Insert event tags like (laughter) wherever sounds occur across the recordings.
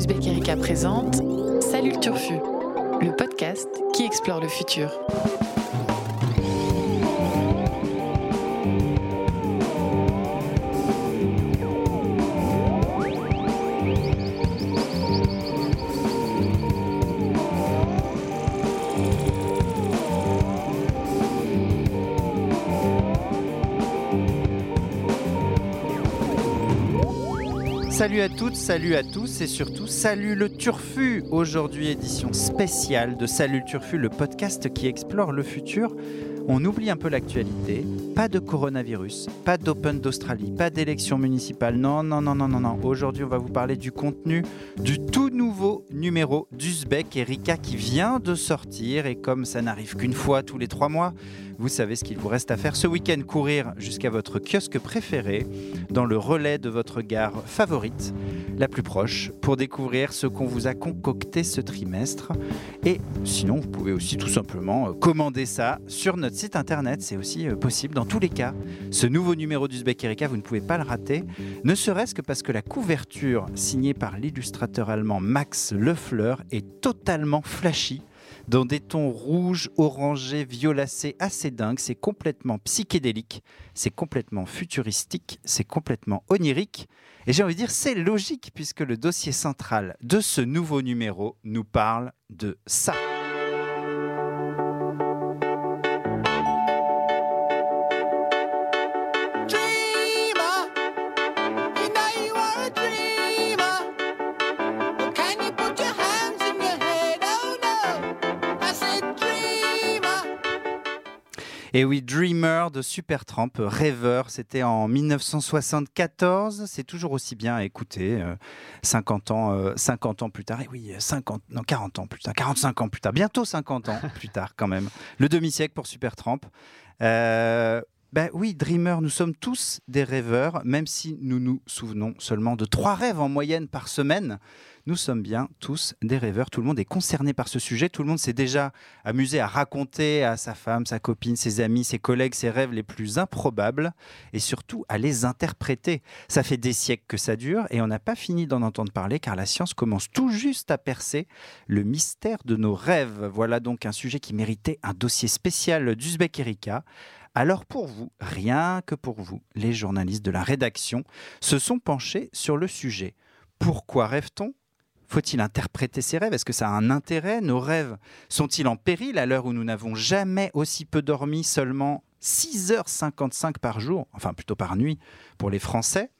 Uzbek Erika présente Salut le Turfu, le podcast qui explore le futur. Salut à toutes, salut à tous et surtout salut le Turfu. Aujourd'hui édition spéciale de Salut le Turfu, le podcast qui explore le futur. On oublie un peu l'actualité. Pas de coronavirus, pas d'Open d'Australie, pas d'élection municipale. Non, non, non, non, non, non. Aujourd'hui, on va vous parler du contenu du tout nouveau numéro d'Uzbek Erika qui vient de sortir. Et comme ça n'arrive qu'une fois tous les trois mois, vous savez ce qu'il vous reste à faire ce week-end courir jusqu'à votre kiosque préféré, dans le relais de votre gare favorite, la plus proche, pour découvrir ce qu'on vous a concocté ce trimestre. Et sinon, vous pouvez aussi tout simplement commander ça sur notre site internet. C'est aussi euh, possible dans tous les cas. Ce nouveau numéro d'Uzbek Erika, vous ne pouvez pas le rater, ne serait-ce que parce que la couverture signée par l'illustrateur allemand Max Lefleur est totalement flashy dans des tons rouges, orangés, violacés assez dingues. C'est complètement psychédélique, c'est complètement futuristique, c'est complètement onirique. Et j'ai envie de dire, c'est logique puisque le dossier central de ce nouveau numéro nous parle de ça. Et oui, Dreamer de Supertramp, rêveur, c'était en 1974. C'est toujours aussi bien à écouter, euh, 50 ans, euh, 50 ans plus tard. Et oui, 50, non, 40 ans plus tard, 45 ans plus tard, bientôt 50 ans (laughs) plus tard quand même. Le demi-siècle pour Supertramp. Euh, ben oui, Dreamer, nous sommes tous des rêveurs, même si nous nous souvenons seulement de trois rêves en moyenne par semaine. Nous sommes bien tous des rêveurs. Tout le monde est concerné par ce sujet. Tout le monde s'est déjà amusé à raconter à sa femme, sa copine, ses amis, ses collègues ses rêves les plus improbables et surtout à les interpréter. Ça fait des siècles que ça dure et on n'a pas fini d'en entendre parler car la science commence tout juste à percer le mystère de nos rêves. Voilà donc un sujet qui méritait un dossier spécial d'Uzbek Erika. Alors pour vous, rien que pour vous, les journalistes de la rédaction se sont penchés sur le sujet. Pourquoi rêve-t-on? Faut-il interpréter ses rêves? Est-ce que ça a un intérêt? Nos rêves sont-ils en péril à l'heure où nous n'avons jamais aussi peu dormi, seulement 6h55 par jour, enfin plutôt par nuit pour les Français?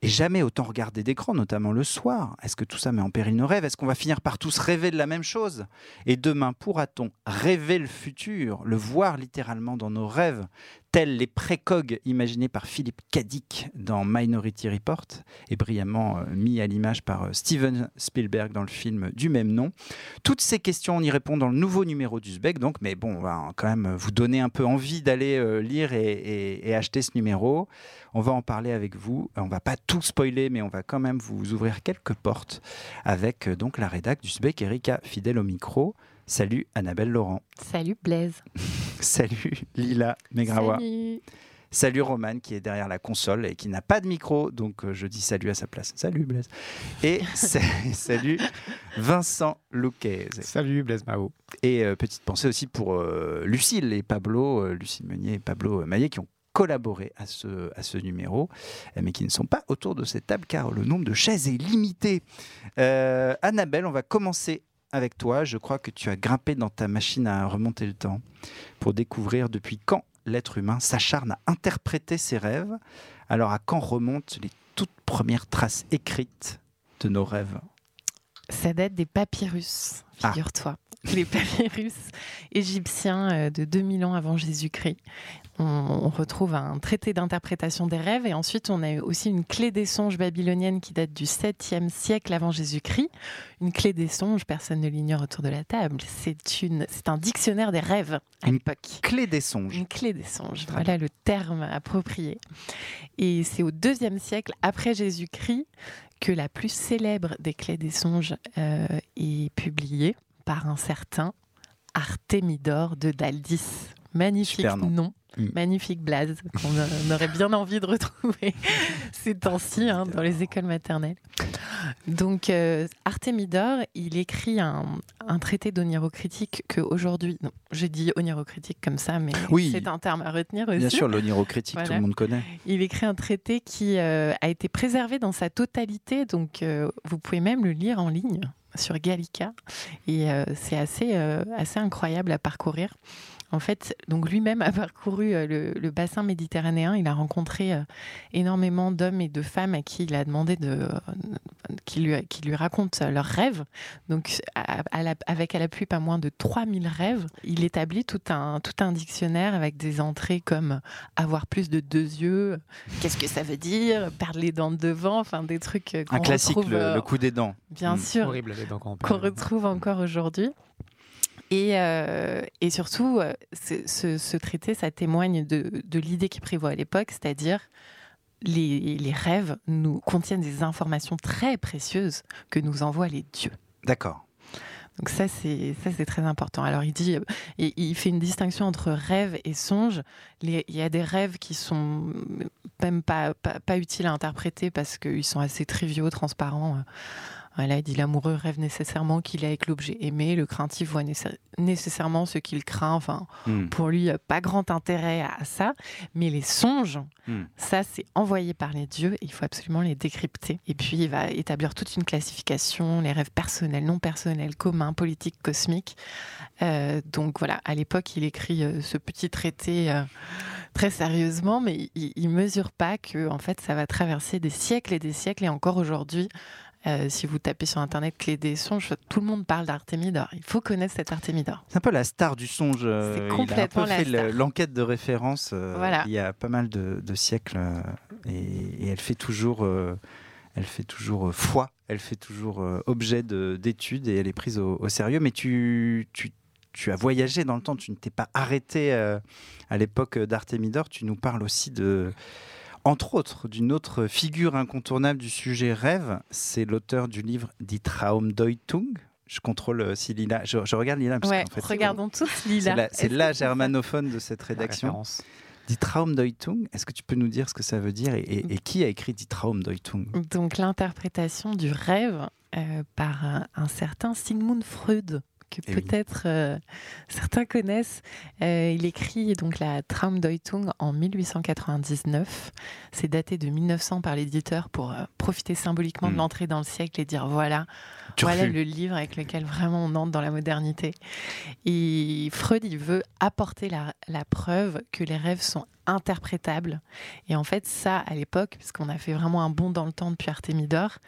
Et jamais autant regarder d'écran, notamment le soir. Est-ce que tout ça met en péril nos rêves? Est-ce qu'on va finir par tous rêver de la même chose? Et demain, pourra-t-on rêver le futur, le voir littéralement dans nos rêves, tels les précogs imaginés par Philippe Cadic dans Minority Report et brillamment euh, mis à l'image par euh, Steven Spielberg dans le film du même nom Toutes ces questions, on y répond dans le nouveau numéro d'Uzbek, donc, mais bon, on va quand même vous donner un peu envie d'aller euh, lire et, et- et acheter ce numéro. On va en parler avec vous. On va pas tout spoiler, mais on va quand même vous ouvrir quelques portes avec donc la rédac d'Uzbek, Erika, fidèle au micro. Salut Annabelle Laurent. Salut Blaise. (laughs) Salut Lila Megrawa. Salut. Salut Roman qui est derrière la console et qui n'a pas de micro, donc euh, je dis salut à sa place. Salut Blaise. Et (laughs) sa- salut Vincent Louquez. Salut Blaise Mao. Et euh, petite pensée aussi pour euh, Lucille et Pablo, euh, Lucille Meunier et Pablo Maillet qui ont collaboré à ce, à ce numéro, mais qui ne sont pas autour de cette table car le nombre de chaises est limité. Euh, Annabelle, on va commencer avec toi. Je crois que tu as grimpé dans ta machine à remonter le temps pour découvrir depuis quand l'être humain s'acharne à interpréter ses rêves. Alors à quand remontent les toutes premières traces écrites de nos rêves? Ça date des papyrus, Ah. figure-toi. (laughs) Les papyrus égyptiens euh, de 2000 ans avant Jésus-Christ. On, on retrouve un traité d'interprétation des rêves et ensuite on a aussi une clé des songes babylonienne qui date du 7e siècle avant Jésus-Christ. Une clé des songes, personne ne l'ignore autour de la table. C'est une, c'est un dictionnaire des rêves à Une l'époque. Clé des songes. Une clé des songes, voilà le terme approprié. Et c'est au deuxième siècle après Jésus-Christ que la plus célèbre des clés des songes euh, est publiée par un certain Artémidore de Daldis. Magnifique nom. Mm. magnifique blaze qu'on aurait bien envie de retrouver (laughs) ces temps-ci hein, dans les écoles maternelles. Donc, euh, Artemidor, il écrit un, un traité d'onirocritique que aujourd'hui, j'ai dit onirocritique comme ça, mais Oui. c'est un terme à retenir aussi. Bien sûr, l'onirocritique, tout le monde connaît. Il écrit un traité qui euh, a été préservé dans sa totalité, donc euh, vous pouvez même le lire en ligne sur Gallica, et euh, c'est assez, assez incroyable à parcourir. En fait, donc lui-même a parcouru euh, le, le bassin méditerranéen. Il a rencontré euh, énormément d'hommes et de femmes à qui il a demandé de, euh, qui lui, qui lui racontent leurs rêves. Donc, à- à la- avec à l'appui pas moins de 3000 rêves, il établit tout un, tout un dictionnaire avec des entrées comme avoir plus de deux yeux, qu'est-ce que ça veut dire, perdre les dents de devant, enfin des trucs qu'on Un classique, retrouve, le, le coup des dents. bien Mm. sûr, Horrible les dents qu'on retrouve encore aujourd'hui. Et, euh, et surtout, euh, ce, ce- ce traité, ça témoigne de, de l'idée qui prévaut à l'époque, c'est-à-dire les, les rêves nous contiennent des informations très précieuses que nous envoient les dieux. D'accord. Donc ça, c'est ça, c'est très important. Alors il dit, euh, il, il fait une distinction entre rêve et songe. Les- il y a des rêves qui sont même pas, pas, pas utiles à interpréter parce qu'ils sont assez triviaux, transparents. Voilà, il dit l'amoureux rêve nécessairement qu'il est avec l'objet aimé, le craintif voit nécess- nécessairement ce qu'il craint. Enfin, Mm. pour lui, euh, pas grand intérêt à ça. Mais les songes, Mm. ça, c'est envoyé par les dieux et il faut absolument les décrypter. Et puis, il va établir toute une classification, les rêves personnels, non personnels, communs, politiques, cosmiques. Euh, donc voilà, à l'époque, il écrit euh, ce petit traité euh, très sérieusement, mais il, il mesure pas que en fait, ça va traverser des siècles et des siècles. Et encore aujourd'hui, euh, si vous tapez sur Internet clé des songes, tout le monde parle d'Artémidor. Il faut connaître cet Artémidor. C'est un peu la star du songe. euh, C'est il a un complètement peu la fait l'enquête de référence euh, Voilà. il y a pas mal de, de siècles et, et elle fait toujours, euh, elle fait toujours foi, elle fait toujours objet de- d'études et elle est prise au, au sérieux. Mais tu, tu, tu as voyagé dans le temps, tu ne t'es pas arrêté à l'époque d'Artémidor. Tu nous parles aussi de entre autres, d'une autre figure incontournable du sujet rêve, c'est l'auteur du livre Die Traumdeutung. Je contrôle euh, si Lila, je, je regarde Lila parce Ouais, fait, regardons tous c'est Lila. la, c'est la germanophone de cette rédaction. Die Traumdeutung, est-ce que tu peux nous dire ce que ça veut dire et, et- et qui a écrit Die Traumdeutung Donc l'interprétation du rêve euh, par un, un certain Sigmund Freud que Eh oui. peut-être euh, certains connaissent. Euh, il écrit donc la Traumdeutung en 1899. C'est daté de 1900 par l'éditeur pour euh, profiter symboliquement de Hmm. l'entrée dans le siècle et dire voilà, voilà le livre avec lequel vraiment on entre dans la modernité. Et Freud, il veut apporter la, la preuve que les rêves sont interprétables. Et en fait, ça, à l'époque, puisqu'on a fait vraiment un bond dans le temps depuis Artémidor,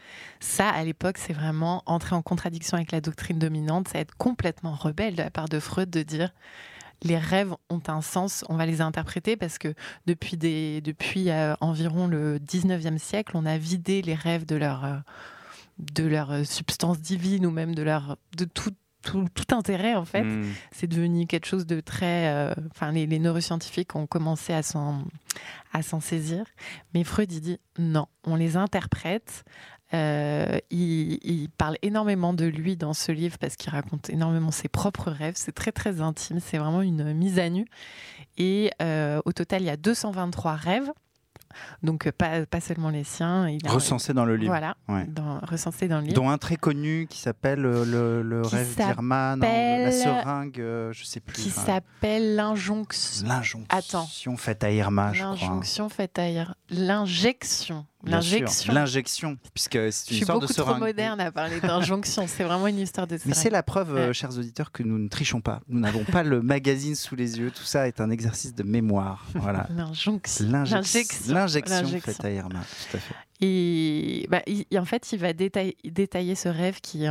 ça, à l'époque, c'est vraiment entrer en contradiction avec la doctrine dominante, c'est être complètement rebelle de la part de Freud de dire les rêves ont un sens, on va les interpréter parce que depuis, des, depuis euh, environ le 19e siècle, on a vidé les rêves de leur, euh, de leur euh, substance divine ou même de, leur, de tout, tout, tout intérêt en fait. Hmm. C'est devenu quelque chose de très... euh, Enfin, les, les neuroscientifiques ont commencé à s'en, à s'en saisir. Mais Freud, il dit non, on les interprète. Euh, il, il parle énormément de lui dans ce livre parce qu'il raconte énormément ses propres rêves. C'est très très intime, c'est vraiment une mise à nu. Et euh, au total, il y a 223 rêves. Donc euh, pas, pas seulement les siens. Il a- Recensé dans le livre. Voilà, Ouais. dans- recensés dans le livre. Dont un très connu qui s'appelle euh, le, le Qui rêve d'Irma, la seringue, euh, je sais plus. qui enfin, s'appelle l'injonction. L'injonction faite à Irma, je crois. L'injonction faite à Ir- L'injection. L'injection. L'injection, puisque c'est Je une suis histoire beaucoup de trop seringue. moderne à parler d'injonction. C'est vraiment une histoire de Mais seringue. c'est la preuve, euh, Ouais. chers auditeurs, que nous ne trichons pas. Nous n'avons pas le magazine sous les yeux. Tout ça est un exercice de mémoire. Voilà. L'injonction. L'injection l'injection L'injection. faite à Irma, tout à fait. Et bah, il- en fait, il va détailler, détailler ce rêve qui,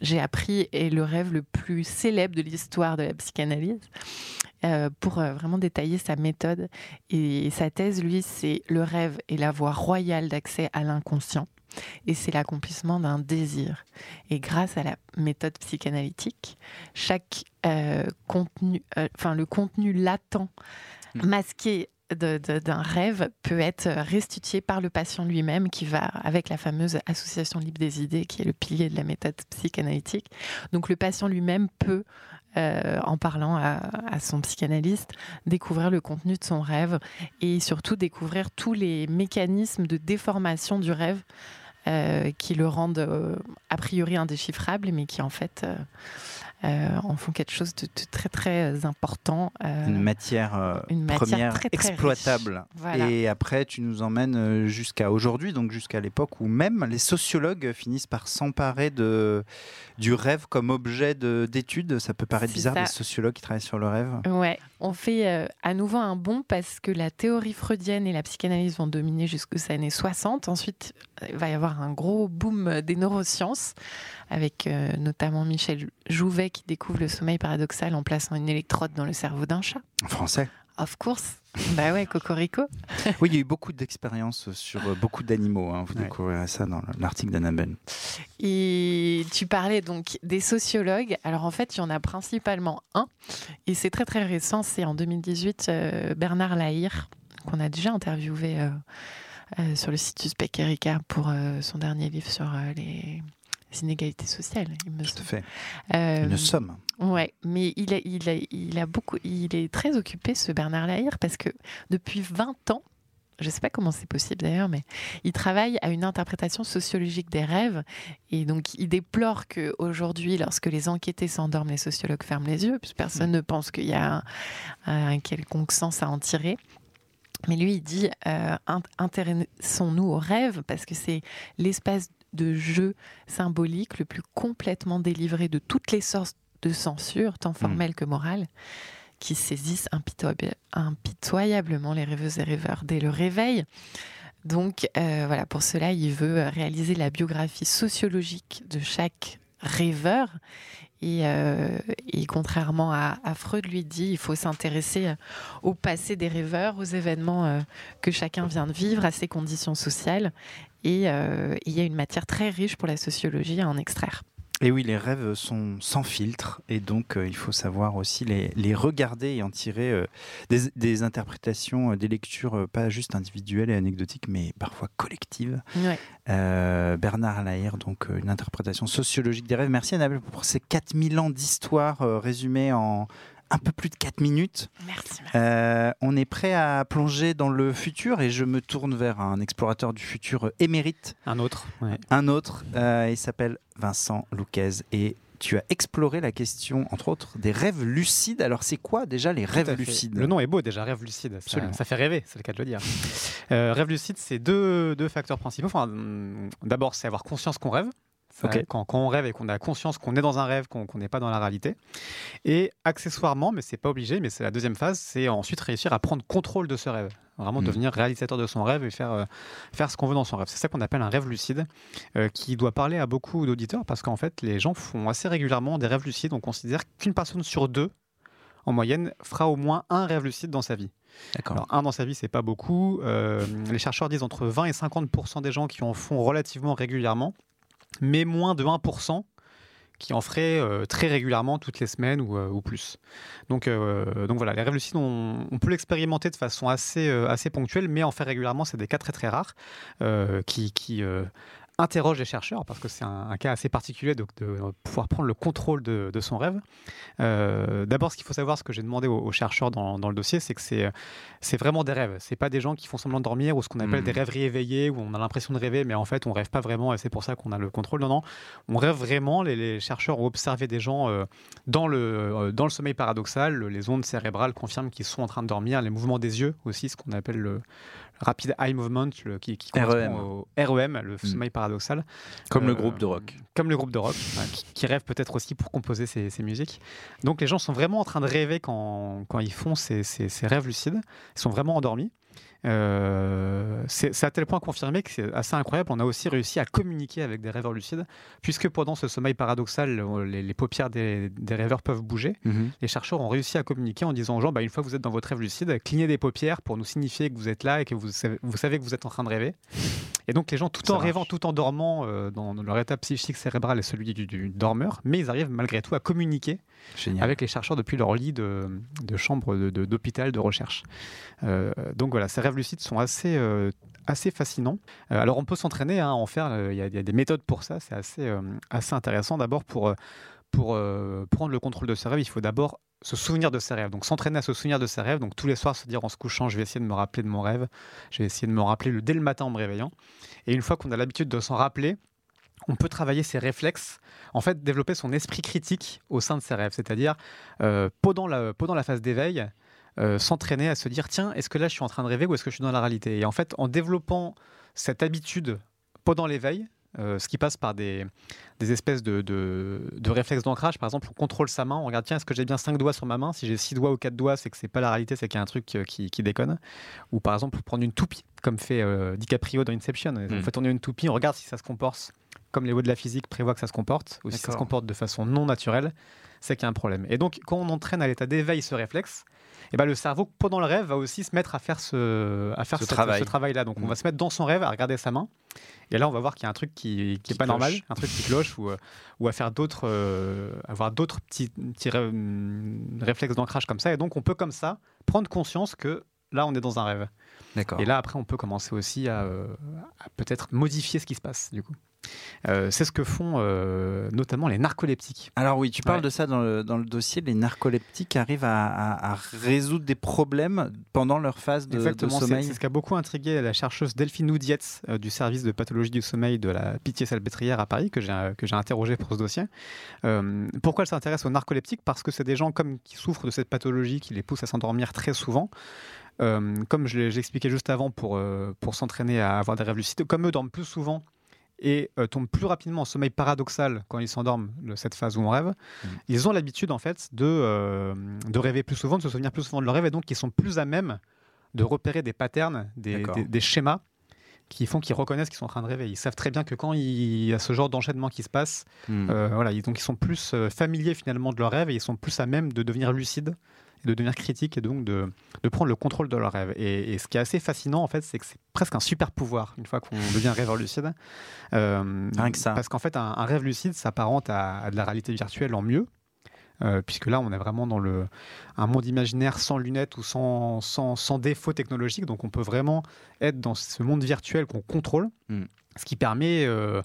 j'ai appris, est le rêve le plus célèbre de l'histoire de la psychanalyse, euh, pour euh, vraiment détailler sa méthode. Et sa thèse, lui, c'est le rêve est la voie royale d'accès à l'inconscient. Et c'est l'accomplissement d'un désir. Et grâce à la méthode psychanalytique, chaque euh, contenu, enfin le contenu latent, Mm. masqué d'un rêve peut être restitué par le patient lui-même qui va avec la fameuse association libre des idées qui est le pilier de la méthode psychanalytique. Donc le patient lui-même peut euh, en parlant à, son psychanalyste, découvrir le contenu de son rêve et surtout découvrir tous les mécanismes de déformation du rêve euh, qui le rendent euh, a priori indéchiffrable, mais qui en fait en font quelque chose de, de très très important. euh, Une matière, euh, une matière première très, très exploitable. Voilà. Et après, tu nous emmènes euh, jusqu'à aujourd'hui, donc jusqu'à l'époque où même les sociologues finissent par s'emparer de, du rêve comme objet de- d'étude. Ça peut paraître bizarre, ça. des sociologues qui travaillent sur le rêve. Ouais, on fait euh, à nouveau un bond parce que la théorie freudienne et la psychanalyse vont dominer jusqu'aux années 60. Ensuite, il va y avoir un gros boom des neurosciences avec euh, notamment Michel Jouvet qui découvre le sommeil paradoxal en plaçant une électrode dans le cerveau d'un chat. En français. Of course. bah ouais, Cocorico. (laughs) Oui, il y a eu beaucoup d'expériences sur euh, beaucoup d'animaux. hein. Vous Ouais. découvrirez ça dans l'article d'Annabelle. Et tu parlais donc des sociologues. Alors en fait, il y en a principalement un. Et c'est très très récent. C'est en 2018, euh, Bernard Lahire, qu'on a déjà interviewé euh, euh, sur le site du Spec Erika pour son dernier livre sur les, les inégalités sociales. Il me Tout semble. fait. Euh, Une somme. Ouais, mais il, a, il, a, il a beaucoup, il est très occupé ce Bernard Lahire parce que depuis 20 ans, je ne sais pas comment c'est possible d'ailleurs, mais il travaille à une interprétation sociologique des rêves et donc il déplore que aujourd'hui, lorsque les enquêtés s'endorment, les sociologues ferment les yeux, puisque personne ne pense qu'il y a un, un quelconque sens à en tirer. Mais lui, il dit euh, int- intéressons-nous aux rêves parce que c'est l'espace de jeu symbolique le plus complètement délivré de toutes les sortes de censure, tant formelle que morale, qui saisissent impitoyable- impitoyablement les rêveuses et rêveurs dès le réveil. Donc euh, voilà, pour cela, il veut réaliser la biographie sociologique de chaque rêveur. Et, euh, et contrairement à, à Freud, lui dit, il faut s'intéresser euh, au passé des rêveurs, aux événements euh, que chacun vient de vivre, à ses conditions sociales. Et euh, il y a une matière très riche pour la sociologie à en extraire. Et oui, les rêves sont sans filtre, et donc euh, il faut savoir aussi les, les regarder et en tirer euh, des, des interprétations, euh, des lectures pas juste individuelles et anecdotiques, mais parfois collectives. Ouais. Bernard Lahire, donc une interprétation sociologique des rêves. Merci Annabelle pour ces 4000 ans d'histoire résumés en un peu plus de 4 minutes. Merci. merci. Euh, on est prêt à plonger dans le futur et je me tourne vers un explorateur du futur émérite, Un autre. ouais. un autre. euh, il s'appelle Vincent Louquez et tu as exploré la question, entre autres, des rêves lucides. Alors, c'est quoi déjà les rêves lucides? Le nom est beau déjà, rêve lucide. Ça, Absolument. ça fait rêver, c'est le cas de le dire. Euh, rêve lucide, c'est deux, deux facteurs principaux. Enfin, hum, D'abord, c'est avoir conscience qu'on rêve. Quand, quand on rêve et qu'on a conscience qu'on est dans un rêve, qu'on n'est pas dans la réalité. Et accessoirement, mais c'est pas obligé, mais c'est la deuxième phase, c'est ensuite réussir à prendre contrôle de ce rêve. Vraiment Mhm. devenir réalisateur de son rêve et faire, euh, faire ce qu'on veut dans son rêve. C'est ça qu'on appelle un rêve lucide, euh, qui doit parler à beaucoup d'auditeurs parce qu'en fait, les gens font assez régulièrement des rêves lucides. On considère qu'une personne sur deux, en moyenne, fera au moins un rêve lucide dans sa vie. Alors, un dans sa vie, c'est pas beaucoup. Euh, les chercheurs disent entre 20 et 50% des gens qui en font relativement régulièrement, mais moins de 1% qui en feraient euh, très régulièrement toutes les semaines ou, euh, plus. Donc, euh, donc voilà, les rêves lucides, on, peut l'expérimenter de façon assez, ponctuelle, mais en faire régulièrement, c'est des cas très très rares qui interrogent les chercheurs, parce que c'est un, un cas assez particulier de, de pouvoir prendre le contrôle de, de son rêve. Euh, D'abord, ce qu'il faut savoir, ce que j'ai demandé aux, aux chercheurs dans, dans le dossier, c'est que c'est vraiment des rêves. C'est pas des gens qui font semblant de dormir ou ce qu'on appelle Mhm. des rêveries éveillées où on a l'impression de rêver, mais en fait on rêve pas vraiment et c'est pour ça qu'on a le contrôle. Non, non, on rêve vraiment. Les, les chercheurs ont observé des gens euh, dans le euh, dans le sommeil paradoxal. Les ondes cérébrales confirment qu'ils sont en train de dormir. Les mouvements des yeux aussi, ce qu'on appelle le rapid eye movement, le- qui, qui correspond REM. au REM, le sommeil paradoxal. Comme le Euh, groupe de rock. Comme le groupe de rock, qui, qui rêve peut-être aussi pour composer ces, ces musiques. Donc les gens sont vraiment en train de rêver quand, quand ils font ces, ces- ces rêves lucides. Ils sont vraiment endormis. Euh, c'est à tel point confirmé que c'est assez incroyable. On a aussi réussi à communiquer avec des rêveurs lucides, puisque pendant ce sommeil paradoxal, les, les paupières des, des rêveurs peuvent bouger. Mhm. Les chercheurs ont réussi à communiquer en disant aux gens, bah, une fois que vous êtes dans votre rêve lucide, clignez des paupières pour nous signifier que vous êtes là et que vous savez, vous savez que vous êtes en train de rêver. Et donc les gens, tout Ça en rêvant, tout en dormant, euh, dans leur état psychique cérébral et celui du, du dormeur, mais ils arrivent malgré tout à communiquer Génial. avec les chercheurs depuis leur lit de, de chambre de- de- d'hôpital de, recherche. Euh, donc voilà, ces rêves lucides sont assez, euh, assez fascinants. Alors on peut s'entraîner hein, à en faire, il y, y a des méthodes pour ça, c'est assez, assez intéressant. D'abord pour, pour euh, prendre le contrôle de ses rêves, il faut d'abord se souvenir de ses rêves. Donc s'entraîner à se souvenir de ses rêves. Donc tous les soirs se dire en se couchant, je vais essayer de me rappeler de mon rêve. Je vais essayer de me rappeler le, dès le matin en me réveillant. Et une fois qu'on a l'habitude de s'en rappeler, on peut travailler ses réflexes, en fait développer son esprit critique au sein de ses rêves. C'est-à-dire euh, pendant, la, pendant la phase d'éveil, euh, s'entraîner à se dire tiens, est-ce que là je suis en train de rêver ou est-ce que je suis dans la réalité? Et en fait, en développant cette habitude pendant l'éveil, euh, ce qui passe par des, des espèces de, de, de réflexes d'ancrage. Par exemple, on contrôle sa main, on regarde, tiens, est-ce que j'ai bien 5 doigts sur ma main? Si j'ai 6 doigts ou 4 doigts, c'est que c'est pas la réalité, c'est qu'il y a un truc euh, qui, qui déconne. Ou par exemple, prendre une toupie, comme fait euh, DiCaprio dans Inception. On fait tourner une toupie, on regarde si ça se comporte comme les lois de la physique prévoient que ça se comporte, ou si ça se comporte de façon non naturelle, c'est qu'il y a un problème. Et donc, quand on entraîne à l'état d'éveil ce réflexe, eh ben, le cerveau, pendant le rêve, va aussi se mettre à faire ce, à faire Ce travail-là. Donc, on Mm. va se mettre dans son rêve à regarder sa main. Et là, on va voir qu'il y a un truc qui n'est Qui pas cloche. normal, un truc qui cloche, ou, euh, ou à faire d'autres, euh, avoir d'autres petits, petits ré- hum, réflexes d'ancrage comme ça. Et donc, on peut comme ça prendre conscience que là, on est dans un rêve. D'accord. Et là, après, on peut commencer aussi à, euh, à peut-être modifier ce qui se passe, du coup. Euh, c'est ce que font euh, notamment les narcoleptiques. Alors oui, tu parles Ouais. de ça dans le, dans le dossier. Les narcoleptiques arrivent à, à- à résoudre des problèmes pendant leur phase de, Exactement, sommeil. c'est ce qui a beaucoup intrigué la chercheuse Delphine Noudietz euh, du service de pathologie du sommeil de la Pitié-Salpêtrière à Paris, que j'ai interrogé pour ce dossier. Pourquoi elle s'intéresse aux narcoleptiques? Parce que c'est des gens comme qui souffrent de cette pathologie qui les pousse à s'endormir très souvent. Comme je j'expliquais juste avant, pour, pour s'entraîner à avoir des rêves lucides, comme eux dorment plus souvent et euh, tombent plus rapidement en sommeil paradoxal quand ils s'endorment, cette phase où on rêve, Mhm. ils ont l'habitude en fait de, euh, de rêver plus souvent, de se souvenir plus souvent de leur rêve, et donc ils sont plus à même de repérer des patterns, des, des- des schémas qui font qu'ils reconnaissent qu'ils sont en train de rêver. Ils savent très bien que quand il y a ce genre d'enchaînement qui se passe, Hmm. euh, voilà, ils, donc ils sont plus familiers finalement de leur rêve et ils sont plus à même de devenir lucides, et de devenir critiques et donc de, de prendre le contrôle de leur rêve. Et, et ce qui est assez fascinant en fait, c'est que c'est presque un super pouvoir une fois qu'on devient rêveur lucide. Euh, Rien que ça. Parce qu'en fait, un, un rêve lucide s'apparente à, à de la réalité virtuelle en mieux. euh, puisque là, on est vraiment dans le, un monde imaginaire sans lunettes ou sans, sans, sans défaut technologique. Donc, on peut vraiment être dans ce monde virtuel qu'on contrôle, Mm. ce qui permet, euh,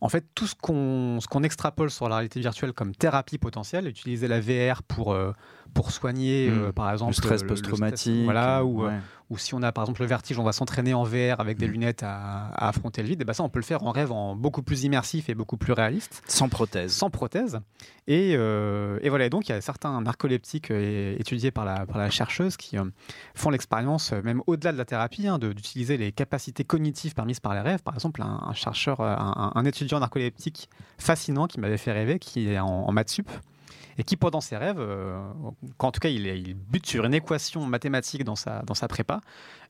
en fait, tout ce qu'on extrapole sur la réalité virtuelle comme thérapie potentielle, utiliser la VR pour, euh, pour soigner, Mm. euh, par exemple, le stress post-traumatique. voilà, ou, euh, ouais. Ou si on a par exemple le vertige, on va s'entraîner en VR avec des Mm. lunettes à, à affronter le vide, et ben ça on peut le faire en rêve en beaucoup plus immersif et beaucoup plus réaliste, sans prothèse. sans prothèse. Et, euh, et voilà, et donc il y a certains narcoleptiques euh, étudiés par la, par la chercheuse qui euh, font l'expérience, même au-delà de la thérapie, hein, d'utiliser les capacités cognitives permises par les rêves. Par exemple, un, un chercheur, un, un étudiant narcoleptique fascinant qui m'avait fait rêver, qui est en, en maths sup, et qui pendant ses rêves, euh, quand en tout cas il, il bute sur une équation mathématique dans sa, dans sa prépa,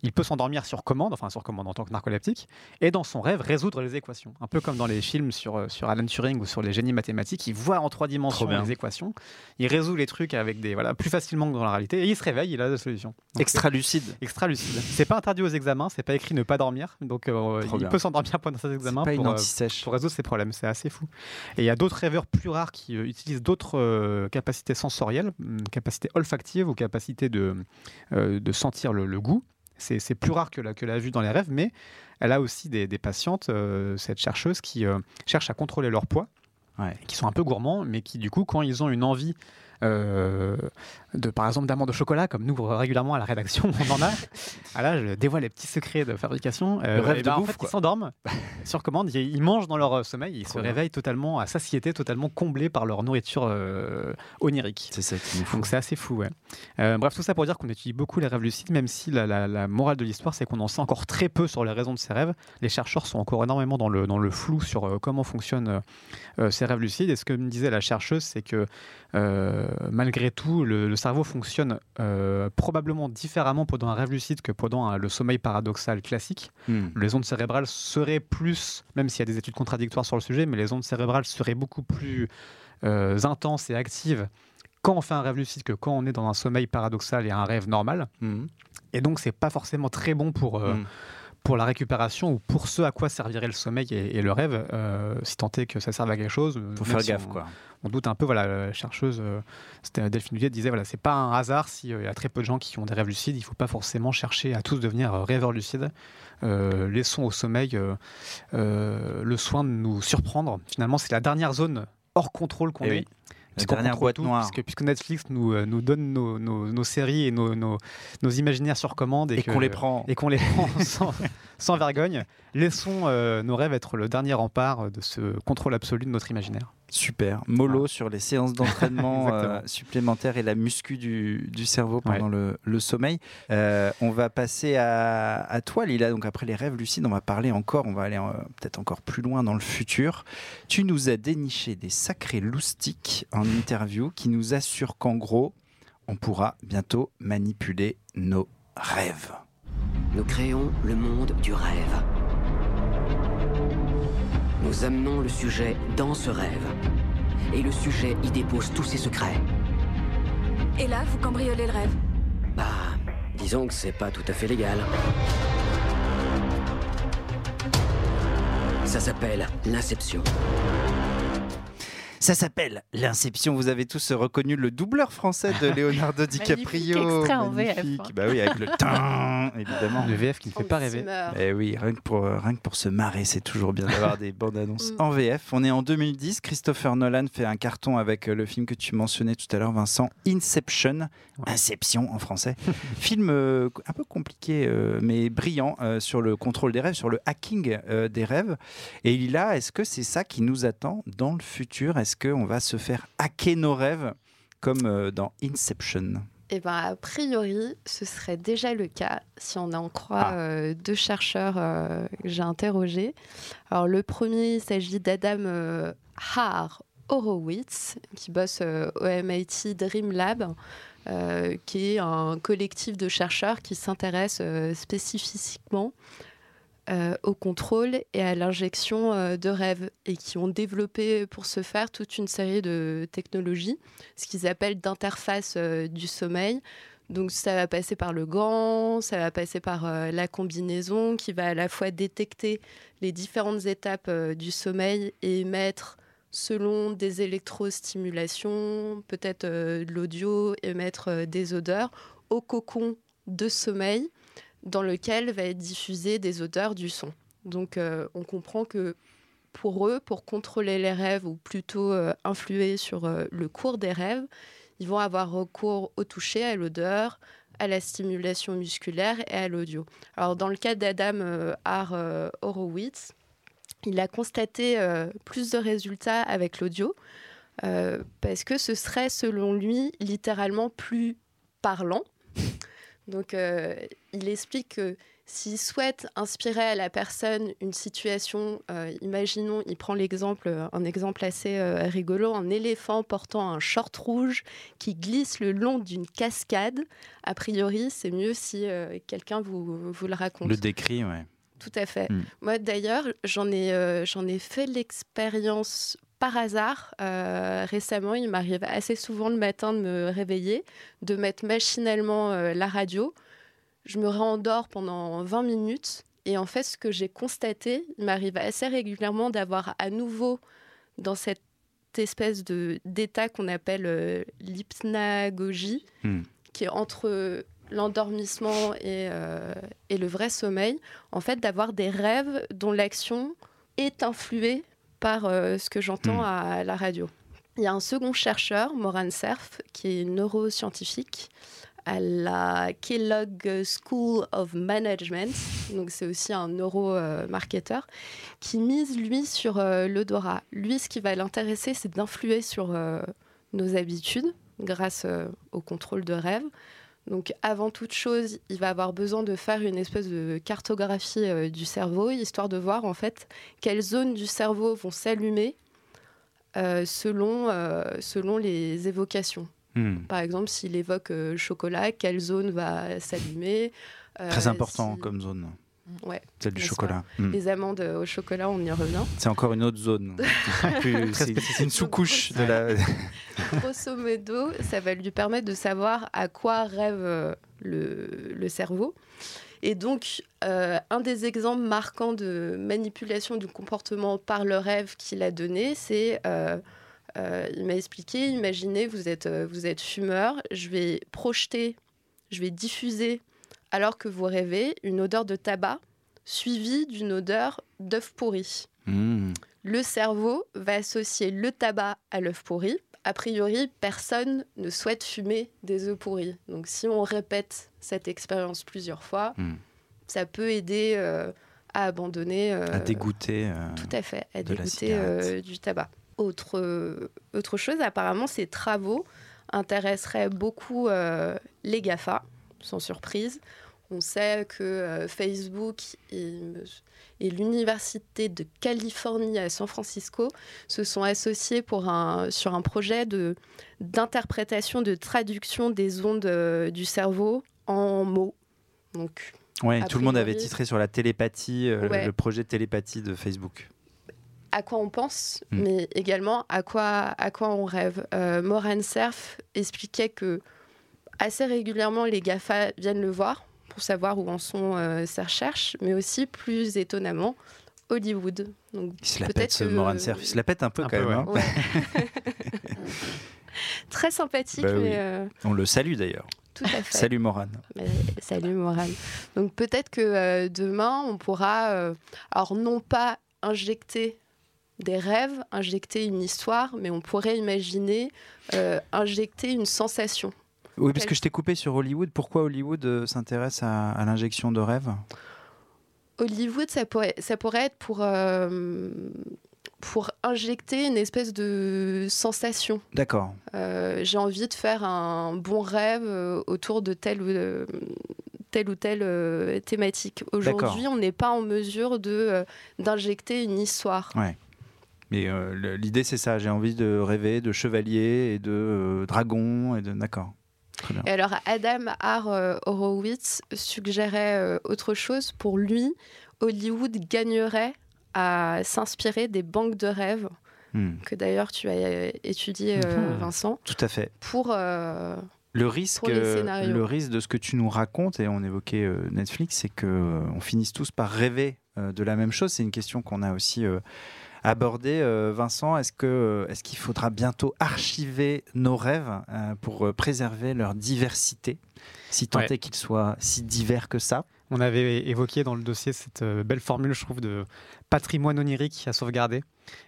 il peut s'endormir sur commande, enfin sur commande en tant que narcoleptique, et dans son rêve résoudre les équations. Un peu comme dans les films sur, euh, sur Alan Turing ou sur les génies mathématiques, il voit en trois dimensions les équations, il résout les trucs avec des voilà plus facilement que dans la réalité, et il se réveille, il a la solution. Donc, Extra lucide. Extra lucide. C'est pas interdit aux examens, c'est pas écrit ne pas dormir, donc euh, il bien. peut s'endormir pendant ses examens pas une pour, euh, pour résoudre ces problèmes. C'est assez fou. Et il y a d'autres rêveurs plus rares qui euh, utilisent d'autres capacités sensorielles, hum, capacités olfactives ou capacités de, de sentir le, le goût. C'est plus rare que la, que la vue dans les rêves, mais elle a aussi des, des patientes, euh, cette chercheuse, qui euh, cherchent à contrôler leur poids, Ouais. qui sont un peu gourmands, mais qui du coup, quand ils ont une envie euh, de, par exemple, d'amandes au chocolat, comme nous régulièrement à la rédaction, on en a. Ah là, je dévoile les petits secrets de fabrication. Euh, Le rêve et de ben, en bouffe, fait, quoi. ils s'endorment (laughs) sur commande, ils, ils mangent dans leur euh, sommeil, ils Trop se bien. réveillent totalement à satiété, totalement comblés par leur nourriture euh, onirique. C'est ça qui. Donc c'est assez fou, ouais. Euh, bref, tout ça pour dire qu'on étudie beaucoup les rêves lucides, même si la, la- la morale de l'histoire, c'est qu'on en sait encore très peu sur les raisons de ces rêves. Les chercheurs sont encore énormément dans le, dans le flou sur comment fonctionnent ces rêves lucides. Et ce que me disait la chercheuse, c'est que malgré tout, le, le cerveau fonctionne euh, probablement différemment pendant un rêve lucide que pendant un- le sommeil paradoxal classique. Hmm. Les ondes cérébrales seraient plus, même s'il y a des études contradictoires sur le sujet, mais les ondes cérébrales seraient beaucoup plus euh, intenses et actives quand on fait un rêve lucide que quand on est dans un sommeil paradoxal et un rêve normal. Hmm. Et donc, c'est pas forcément très bon pour, euh, Hmm. Pour la récupération ou pour ce à quoi servirait le sommeil et, et le rêve, euh, si tant est que ça serve à quelque chose. Faut même faire si gaffe, on- quoi. on doute un peu, voilà, la chercheuse, euh, Delphine Houlier, disait, voilà, c'est pas un hasard s'il y a très peu de gens qui ont des rêves lucides, il faut pas forcément chercher à tous devenir euh, rêveurs lucides. Euh, laissons au sommeil euh, euh, le soin de nous surprendre. Finalement, c'est la dernière zone hors contrôle qu'on Eh est. oui. Puisqu'on dernière boîte noire. Puisque, puisque Netflix nous, euh, nous donne nos, nos- nos séries et nos, nos- imaginaires sur commande. Et, qu'on les prend. Et qu'on les prend (laughs) sans, sans vergogne. Laissons euh, nos rêves être le dernier rempart de ce contrôle absolu de notre imaginaire. Super. Mollo sur les séances d'entraînement (laughs) euh, supplémentaires et la muscu du, du cerveau Ouais. pendant le, le sommeil. Euh, on va passer à, à toi, Lila. Donc après les rêves lucides, on va parler encore, on va aller euh, peut-être encore plus loin dans le futur. Tu nous as déniché des sacrés loustiques en interview qui nous assurent qu'en gros, on pourra bientôt manipuler nos rêves. Nous créons le monde du rêve. Nous amenons le sujet dans ce rêve. Et le sujet y dépose tous ses secrets. Et là, vous cambriolez le rêve. Bah, disons que c'est pas tout à fait légal. Ça s'appelle l'inception. Ça s'appelle L'Inception. Vous avez tous reconnu le doubleur français de Leonardo (laughs) DiCaprio. Magnifique extrait en VF, hein. Bah oui, avec le tin, (laughs) évidemment. Le VF qui ne fait pas rêver. Eh oui, rien que pour, euh, rien que pour se marrer, c'est toujours bien d'avoir (laughs) des bandes annonces Mm. en VF. On est en 2010. Christopher Nolan fait un carton avec euh, le film que tu mentionnais tout à l'heure, Vincent, Inception. Inception en français. film euh, un peu compliqué, euh, mais brillant euh, sur le contrôle des rêves, sur le hacking euh, des rêves. Et là, est-ce que c'est ça qui nous attend dans le futur? Est-ce qu'on va se faire hacker nos rêves comme euh, dans Inception Eh ben, a priori, ce serait déjà le cas si on en croit Ah. euh, deux chercheurs euh, que j'ai interrogés. Alors, le premier, il s'agit d'Adam euh, Haar Horowitz, qui bosse au MIT Dream Lab, qui est un collectif de chercheurs qui s'intéresse spécifiquement euh, au contrôle et à l'injection euh, de rêves et qui ont développé pour ce faire toute une série de technologies, ce qu'ils appellent d'interface euh, du sommeil. Donc ça va passer par le gant, ça va passer par euh, la combinaison qui va à la fois détecter les différentes étapes euh, du sommeil et émettre selon des électrostimulations, peut-être euh, de l'audio, émettre euh, des odeurs au cocon de sommeil dans lequel va être diffusé des odeurs du son. Donc euh, on comprend que pour eux, pour contrôler les rêves ou plutôt euh, influer sur euh, le cours des rêves, ils vont avoir recours au toucher, à l'odeur, à la stimulation musculaire et à l'audio. Alors dans le cas d'Adam euh, Horowitz, il a constaté plus de résultats avec l'audio parce que ce serait selon lui littéralement plus parlant. Donc euh, il explique que s'il souhaite inspirer à la personne une situation, euh, imaginons, il prend l'exemple, un exemple assez euh, rigolo, un éléphant portant un short rouge qui glisse le long d'une cascade. A priori, c'est mieux si euh, quelqu'un vous, vous le raconte. Le décrit, ouais. Tout à fait. Mm. Moi, d'ailleurs, j'en ai, euh, j'en ai fait l'expérience par hasard euh, récemment. Il m'arrive assez souvent le matin de me réveiller, de mettre machinalement euh, la radio. Je me rendors pendant 20 minutes. Et en fait, ce que j'ai constaté, il m'arrive assez régulièrement d'avoir à nouveau dans cette espèce de d'état qu'on appelle euh, l'hypnagogie, Hmm. qui est entre l'endormissement et, et le vrai sommeil, en fait, d'avoir des rêves dont l'action est influée par euh, ce que j'entends Hmm. à la radio. Il y a un second chercheur, Moran Cerf, qui est neuroscientifique à la Kellogg School of Management, donc c'est aussi un neuromarketeur, qui mise lui sur euh, l'odorat. Lui, ce qui va l'intéresser, c'est d'influer sur euh, nos habitudes grâce euh, au contrôle de rêve. Donc avant toute chose, il va avoir besoin de faire une espèce de cartographie euh, du cerveau, histoire de voir en fait quelles zones du cerveau vont s'allumer euh, selon, euh, selon les évocations. Hmm. Par exemple, s'il évoque chocolat, quelle zone va s'allumer Très important si- comme zone, Ouais, celle du chocolat. Hmm. les amandes au chocolat, on y revient. C'est encore une autre zone. (laughs) C'est une sous-couche de la. (laughs) Grosso modo, ça va lui permettre de savoir à quoi rêve euh, le, le cerveau. Et donc, euh, un des exemples marquants de manipulation du comportement par le rêve qu'il a donné, c'est, euh, euh, il m'a expliqué, imaginez, vous êtes, euh, vous êtes fumeur, je vais projeter, je vais diffuser, alors que vous rêvez, une odeur de tabac suivie d'une odeur d'œuf pourri Hmm. le cerveau va associer le tabac à l'œuf pourri, a priori, personne ne souhaite fumer des œufs pourris. Donc si on répète cette expérience plusieurs fois, Hmm. ça peut aider euh, à abandonner. euh, À dégoûter. euh, Tout à fait, à dégoûter du tabac. Autre, autre chose, apparemment, ces travaux intéresseraient beaucoup les GAFA, sans surprise. On sait que euh, Facebook et, et l'Université de Californie à San Francisco se sont associés pour un, sur un projet d'interprétation, de, traduction des ondes euh, du cerveau en mots. Donc, Ouais, tout le monde avait titré sur la télépathie, euh, Ouais. le projet de télépathie de Facebook. à quoi on pense, Mm. mais également à quoi, à quoi on rêve. Euh, Moran Cerf expliquait que assez régulièrement, les GAFA viennent le voir pour savoir où en sont euh, ses recherches, mais aussi, plus étonnamment, Hollywood. Donc, Il se la Peut-être pète, ce que- Moran Cerf. Il se la pète un peu Un quand peu, même. ouais. hein. ouais. (laughs) (laughs) Très sympathique, Bah oui. mais euh, On le salue d'ailleurs. tout à fait. Salut Moran. Mais salut Moran. Donc peut-être que euh, demain, on pourra, euh, alors non pas injecter des rêves, injecter une histoire, mais on pourrait imaginer euh, injecter une sensation. Oui, parce que je t'ai coupé sur Hollywood. Pourquoi Hollywood euh, s'intéresse à, à l'injection de rêve? Hollywood, ça pourrait, ça pourrait être pour, euh, pour injecter une espèce de sensation. D'accord. Euh, J'ai envie de faire un bon rêve autour de telle ou, telle, ou telle euh, thématique. Aujourd'hui, on n'est pas en mesure de, euh, d'injecter une histoire. Ouais. Mais euh, l'idée, c'est ça. J'ai envie de rêver de chevalier et de euh, dragon et de. D'accord. Et alors, Adam R. euh, Horowitz suggérait euh, autre chose. Pour lui, Hollywood gagnerait à s'inspirer des banques de rêves, Hmm, que d'ailleurs tu as étudié, euh, Mhm. Vincent, Tout à fait. pour. euh, Le risque, Pour les scénarios. le risque de ce que tu nous racontes, et on évoquait euh, Netflix, c'est que euh, on finisse tous par rêver de la même chose. C'est une question qu'on a aussi abordée. Euh, Vincent, est-ce que euh, est-ce qu'il faudra bientôt archiver nos rêves euh, pour préserver leur diversité, si tant Ouais. est qu'ils soient si divers que ça? On avait évoqué dans le dossier cette belle formule, je trouve, de patrimoine onirique à sauvegarder.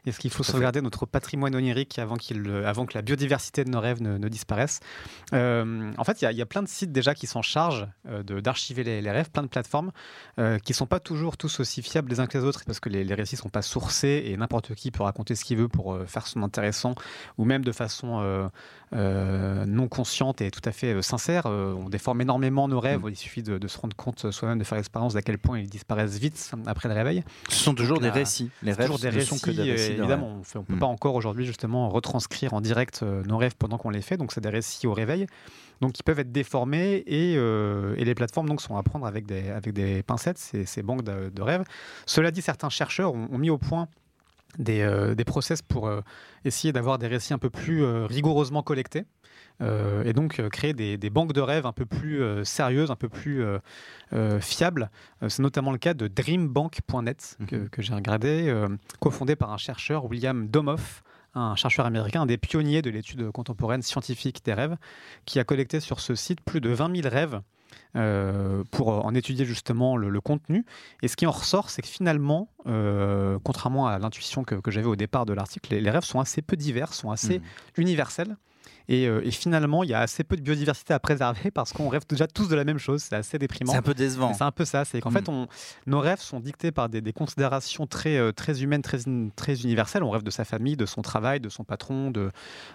Est-ce qu'il faut sauvegarder notre patrimoine onirique avant, qu'il, avant que la biodiversité de nos rêves ne, ne disparaisse? Euh, En fait, il y y, a plein de sites déjà qui s'en chargent euh, de- d'archiver les, les rêves, plein de plateformes euh, qui ne sont pas toujours tous aussi fiables les uns que les autres parce que les, les récits ne sont pas sourcés et n'importe qui peut raconter ce qu'il veut pour euh, faire son intéressant ou même de façon non consciente et tout à fait sincère. On déforme énormément nos rêves. Mm. Il suffit de, de se rendre compte soi-même, de faire l'expérience d'à quel point ils disparaissent vite après le réveil. Ce sont toujours des récits. Les rêves toujours des récits, sont que des récits. de évidemment. On ne peut Mm. pas encore aujourd'hui justement retranscrire en direct euh, nos rêves pendant qu'on les fait. Donc c'est des récits au réveil. Donc ils peuvent être déformés et, euh, et les plateformes donc sont à prendre avec des, avec des pincettes, ces, ces banques de, de rêves. Cela dit, certains chercheurs ont, ont mis au point des, euh, des process pour euh, essayer d'avoir des récits un peu plus rigoureusement collectés. Euh, et donc euh, créer des, des banques de rêves un peu plus euh, sérieuses, un peu plus fiables. C'est notamment le cas de dreambank.net que, Mhm. que j'ai regardé, cofondé par un chercheur, William Domoff, un chercheur américain, un des pionniers de l'étude contemporaine scientifique des rêves, qui a collecté sur ce site plus de 20 000 rêves euh, pour en étudier justement le, le contenu. Et ce qui en ressort, c'est que finalement, euh, contrairement à l'intuition que, que j'avais au départ de l'article, les, les rêves sont assez peu divers, sont assez Mm. universels. Et, euh, et finalement, il y a assez peu de biodiversité à préserver (laughs) parce qu'on rêve déjà tous de la même chose. C'est assez déprimant. C'est un peu décevant. C'est un peu ça, c'est qu'en fait, on, nos rêves sont dictés par des, des considérations très, euh, très humaines, très, très universelles. On rêve de sa famille, de son travail, de son patron, de,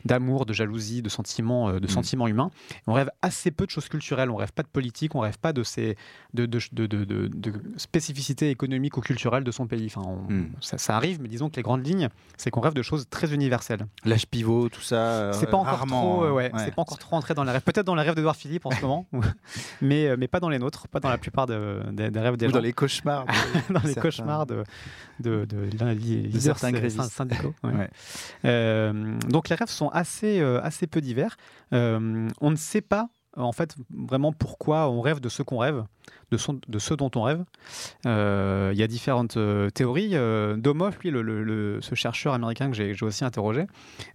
d'amour, de jalousie, de sentiments, euh, de Mm. sentiments humains. On rêve assez peu de choses culturelles. On rêve pas de politique, on rêve pas de, ces, de, de, de, de- de- de spécificités économiques ou culturelles de son pays. Enfin, on- Mm. ça, ça arrive, mais disons que les grandes lignes, c'est qu'on rêve de choses très universelles. L'âge pivot, tout ça. euh, C'est pas encore rarement, trop, euh, ouais, ouais. c'est pas encore trop entré dans les rêves. Peut-être dans les rêves d'Edouard Philippe en ce moment, (laughs) mais, euh, mais pas dans les nôtres, pas dans la plupart de- des, des rêves des Ou gens. dans les cauchemars. de- (laughs) dans les certains. cauchemars de, de, certains syndicaux. (laughs) Euh, donc les rêves sont assez, assez peu divers. On ne sait pas en fait vraiment pourquoi on rêve de ce qu'on rêve, de, ce dont on rêve. Euh, Il y a différentes euh, théories. Euh, Domoff, lui, le- ce chercheur américain que j'ai aussi interrogé,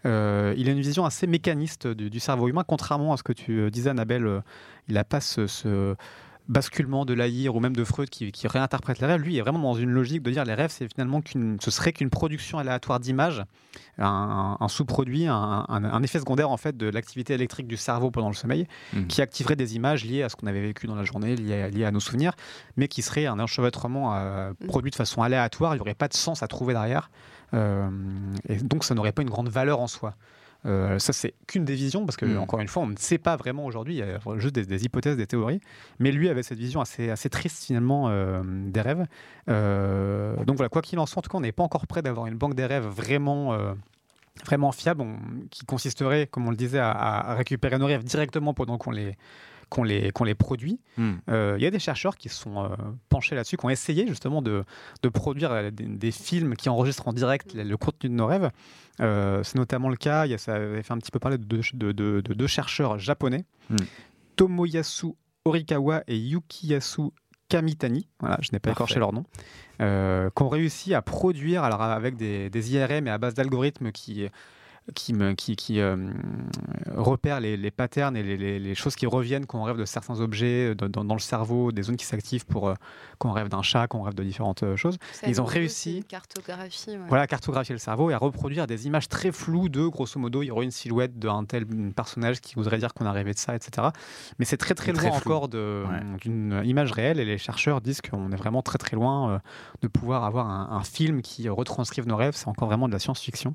euh, il a une vision assez mécaniste du, cerveau humain, contrairement à ce que tu euh, disais, Annabelle. euh, il n'a pas ce- basculement de Lahire ou même de Freud qui, qui réinterprète les rêves, lui est vraiment dans une logique de dire les rêves, c'est finalement qu'une, ce serait qu'une production aléatoire d'images, un, un sous-produit, un, un- un effet secondaire en fait de l'activité électrique du cerveau pendant le sommeil, Mhm. qui activerait des images liées à ce qu'on avait vécu dans la journée, liées, à- liées à nos souvenirs, mais qui serait un enchevêtrement euh, produit de façon aléatoire, il n'y aurait pas de sens à trouver derrière, Euh, et donc ça n'aurait pas une grande valeur en soi. Euh, ça, c'est qu'une des visions, parce que, Mm. encore une fois, on ne sait pas vraiment aujourd'hui, il y a juste des, des hypothèses, des théories, mais lui avait cette vision assez, assez triste, finalement, euh, des rêves. Euh, donc voilà, quoi qu'il en soit, en tout cas, on n'est pas encore prêt d'avoir une banque des rêves vraiment. vraiment fiable, on- qui consisterait, comme on le disait, à, à récupérer nos rêves directement pendant qu'on les, qu'on les, qu'on les produit. Hmm. Euh, Il y a des chercheurs qui se sont euh, penchés là-dessus, qui ont essayé justement de, de produire euh, des, des films qui enregistrent en direct le, le contenu de nos rêves. Euh, c'est notamment le cas, y a, ça avait fait un petit peu parler de deux, de, de- de deux chercheurs japonais, Hmm. Tomoyasu Horikawa et Yukiyasu Kamitani, voilà, je n'ai pas Parfait. écorché leur nom, euh, qui ont réussi à produire, alors avec des, des IRM et à base d'algorithmes qui, qui, me- qui, qui, euh, repèrent les, les patterns et les, les- les choses qui reviennent quand on rêve de certains objets euh, dans, dans- dans le cerveau, des zones qui s'activent pour euh, quand on rêve d'un chat, quand on rêve de différentes euh, choses. Ça Ils ont réussi- Une cartographie. ouais. Voilà, cartographier le cerveau et à reproduire des images très floues de, grosso modo, il y aurait une silhouette d'un tel personnage qui voudrait dire qu'on a rêvé de ça, etc. Mais c'est très très loin très encore Ouais. d'une image réelle et les chercheurs disent qu'on est vraiment très très loin euh, de pouvoir avoir un, un film qui retranscrive nos rêves. C'est encore vraiment de la science-fiction.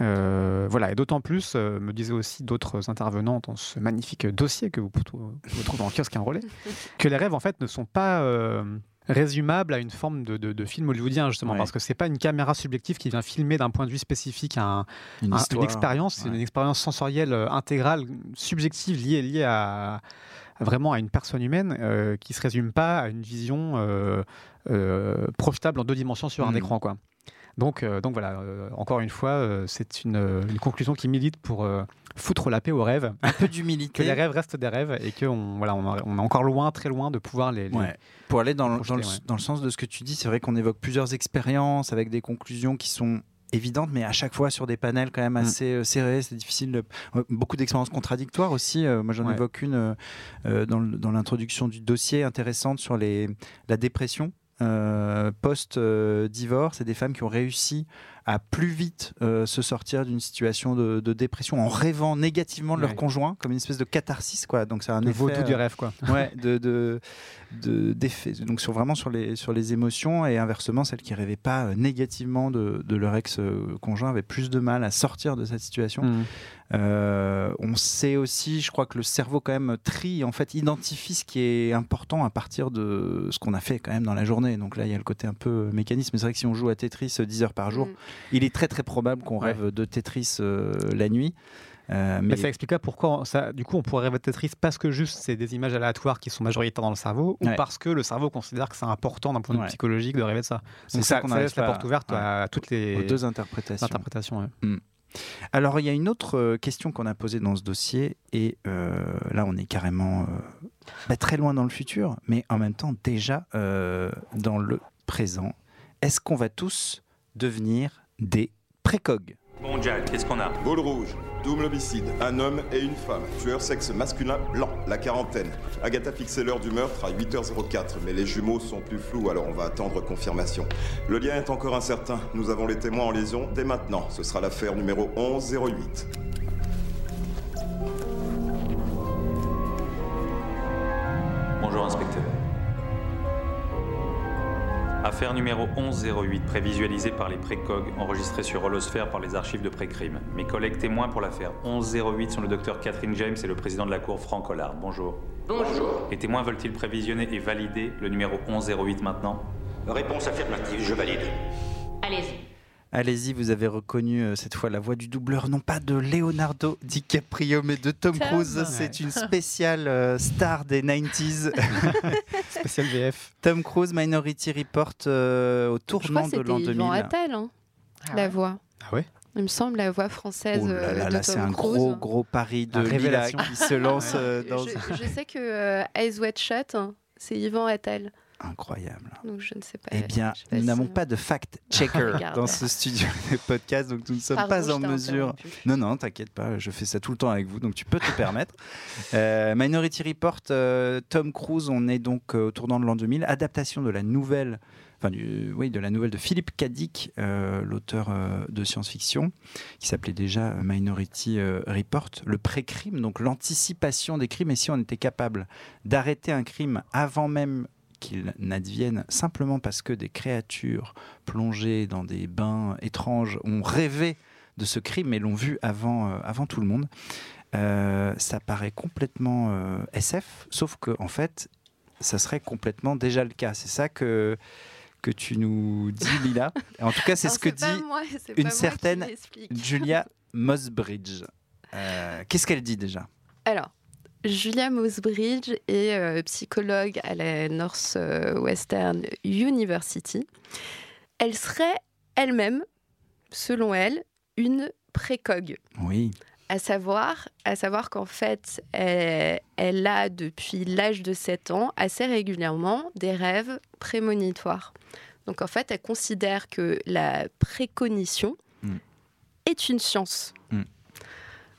Euh, voilà, et d'autant plus, euh, me disaient aussi d'autres intervenants dans ce magnifique dossier que vous vous trouvez en kiosque un relais, (laughs) que les rêves en fait ne sont pas euh, résumables à une forme de, de- de film hollywoodien justement Ouais. parce que c'est pas une caméra subjective qui vient filmer d'un point de vue spécifique un- Une, un- histoire. une expérience, c'est ouais. une expérience sensorielle euh, intégrale, subjective, liée, liée à, vraiment à une personne humaine euh, qui se résume pas à une vision euh, euh, projetable en deux dimensions sur un Mhm. écran. Quoi. Donc, euh, donc voilà, euh, encore une fois, euh, c'est une, une conclusion qui milite pour foutre la paix aux rêves, Un peu (laughs) que d'humilité. les rêves restent des rêves et qu'on voilà, on, a- on est encore loin, très loin de pouvoir les. les- Ouais. Pour aller dans le, projeter, dans, le, ouais. dans le sens de ce que tu dis, c'est vrai qu'on évoque plusieurs expériences avec des conclusions qui sont évidentes, mais à chaque fois sur des panels quand même Mm. assez serrés. C'est difficile. de- Beaucoup d'expériences contradictoires aussi. Euh, moi, j'en Ouais. évoque une euh, dans l'introduction du dossier intéressante sur les, la dépression. Euh, post-divorce et des femmes qui ont réussi à plus vite euh, se sortir d'une situation de, de dépression en rêvant négativement de leur Ouais. conjoint, comme une espèce de catharsis. Quoi. Donc, c'est un le effet, du euh, rêve, quoi. ouais, (laughs) de, de, de- d'effets. Donc sur, vraiment sur les, sur les émotions et inversement, celles qui rêvaient pas euh, négativement de, de leur ex-conjoint avaient plus de mal à sortir de cette situation. Euh, on sait aussi, je crois que le cerveau quand même trie, en fait, identifie ce qui est important à partir de ce qu'on a fait quand même dans la journée. Donc là, il y a le côté un peu mécanisme. Mais C'est vrai que si on joue à Tetris euh, 10 heures par jour, Mm. Il est très très probable qu'on Ouais. rêve de Tetris euh, la nuit. Euh, Mais mais ça explique pas pourquoi ça, du coup on pourrait rêver de Tetris parce que juste c'est des images aléatoires qui sont majoritaires dans le cerveau ou Ouais. parce que le cerveau considère que c'est important d'un point de vue Ouais. psychologique de rêver de ça. c'est Donc ça ça, laisse la porte ouverte à toutes les aux deux interprétations. interprétations. ouais. Alors, il y a une autre euh, question qu'on a posée dans ce dossier, et euh, là, on est carrément euh, bah, très loin dans le futur, mais en même temps déjà dans le présent. Est-ce qu'on va tous devenir des précogs Bon, Jack, qu'est-ce qu'on a? Ball rouge, double homicide, un homme et une femme. Tueur sexe masculin blanc, la quarantaine. Agatha fixait l'heure du meurtre à 8h04, mais les jumeaux sont plus flous, alors on va attendre confirmation. Le lien est encore incertain. Nous avons les témoins en liaison dès maintenant. Ce sera l'affaire numéro 1108. Numéro 1108, prévisualisée par les précogs, enregistrée sur Holosphère par les archives de pré-crime. Mes collègues témoins pour l'affaire 1108 sont le docteur Catherine James et le président de la cour Franck Hollard. Bonjour. Bonjour. Les témoins veulent-ils prévisionner et valider le numéro 1108 maintenant? Réponse affirmative, je valide. Allez-y. Allez-y, vous avez reconnu euh, cette fois la voix du doubleur, non pas de Leonardo DiCaprio, mais de Tom, Tom. Cruise. C'est une spéciale euh, star des 90s. (laughs) Spécial VF. Tom Cruise, Minority Report, euh, au tournant de l'an c'était 2000. Yvan Attal, hein, Ah la voix. Ah ouais Il me semble la voix française Oh là c'est un Cruise. gros, gros pari de Lila révélation. qui se lance euh, dans... Je, je sais que euh, Eyes Wide Shut, hein, c'est Yvan Attal. Incroyable. Donc je ne sais pas. Eh bien, nous si- n'avons pas de fact-checker (laughs) dans ce studio (laughs) de podcast, donc nous ne sommes Pardon, pas en mesure. Non, non, t'inquiète pas, je fais ça tout le temps avec vous, donc tu peux te (laughs) permettre. Euh, Minority Report, euh, Tom Cruise, on est donc euh, au tournant de l'an 2000, adaptation de la nouvelle. Enfin, du- oui, de la nouvelle de Philippe Cadic, euh, l'auteur de science-fiction, qui s'appelait déjà Minority Report, le pré-crime, donc l'anticipation des crimes. Et si on était capable d'arrêter un crime avant même qu'il n'advienne, simplement parce que des créatures plongées dans des bains étranges ont rêvé de ce crime et l'ont vu avant, euh, avant tout le monde, euh, ça paraît complètement euh, SF, sauf que en fait, ça serait complètement déjà le cas. C'est ça que que tu nous dis, Lila. (laughs) En tout cas, c'est ce que dit moi, une certaine. Julia (laughs) Mosbridge. Qu'est-ce qu'elle dit déjà? Alors, Julia Mosbridge est euh, psychologue à la Northwestern University. Elle serait elle-même, selon elle, une précogue. Oui. À savoir, à savoir qu'en fait, elle, elle a depuis l'âge de 7 ans assez régulièrement des rêves prémonitoires. Donc en fait, elle considère que la précognition Mm. est une science. Mm.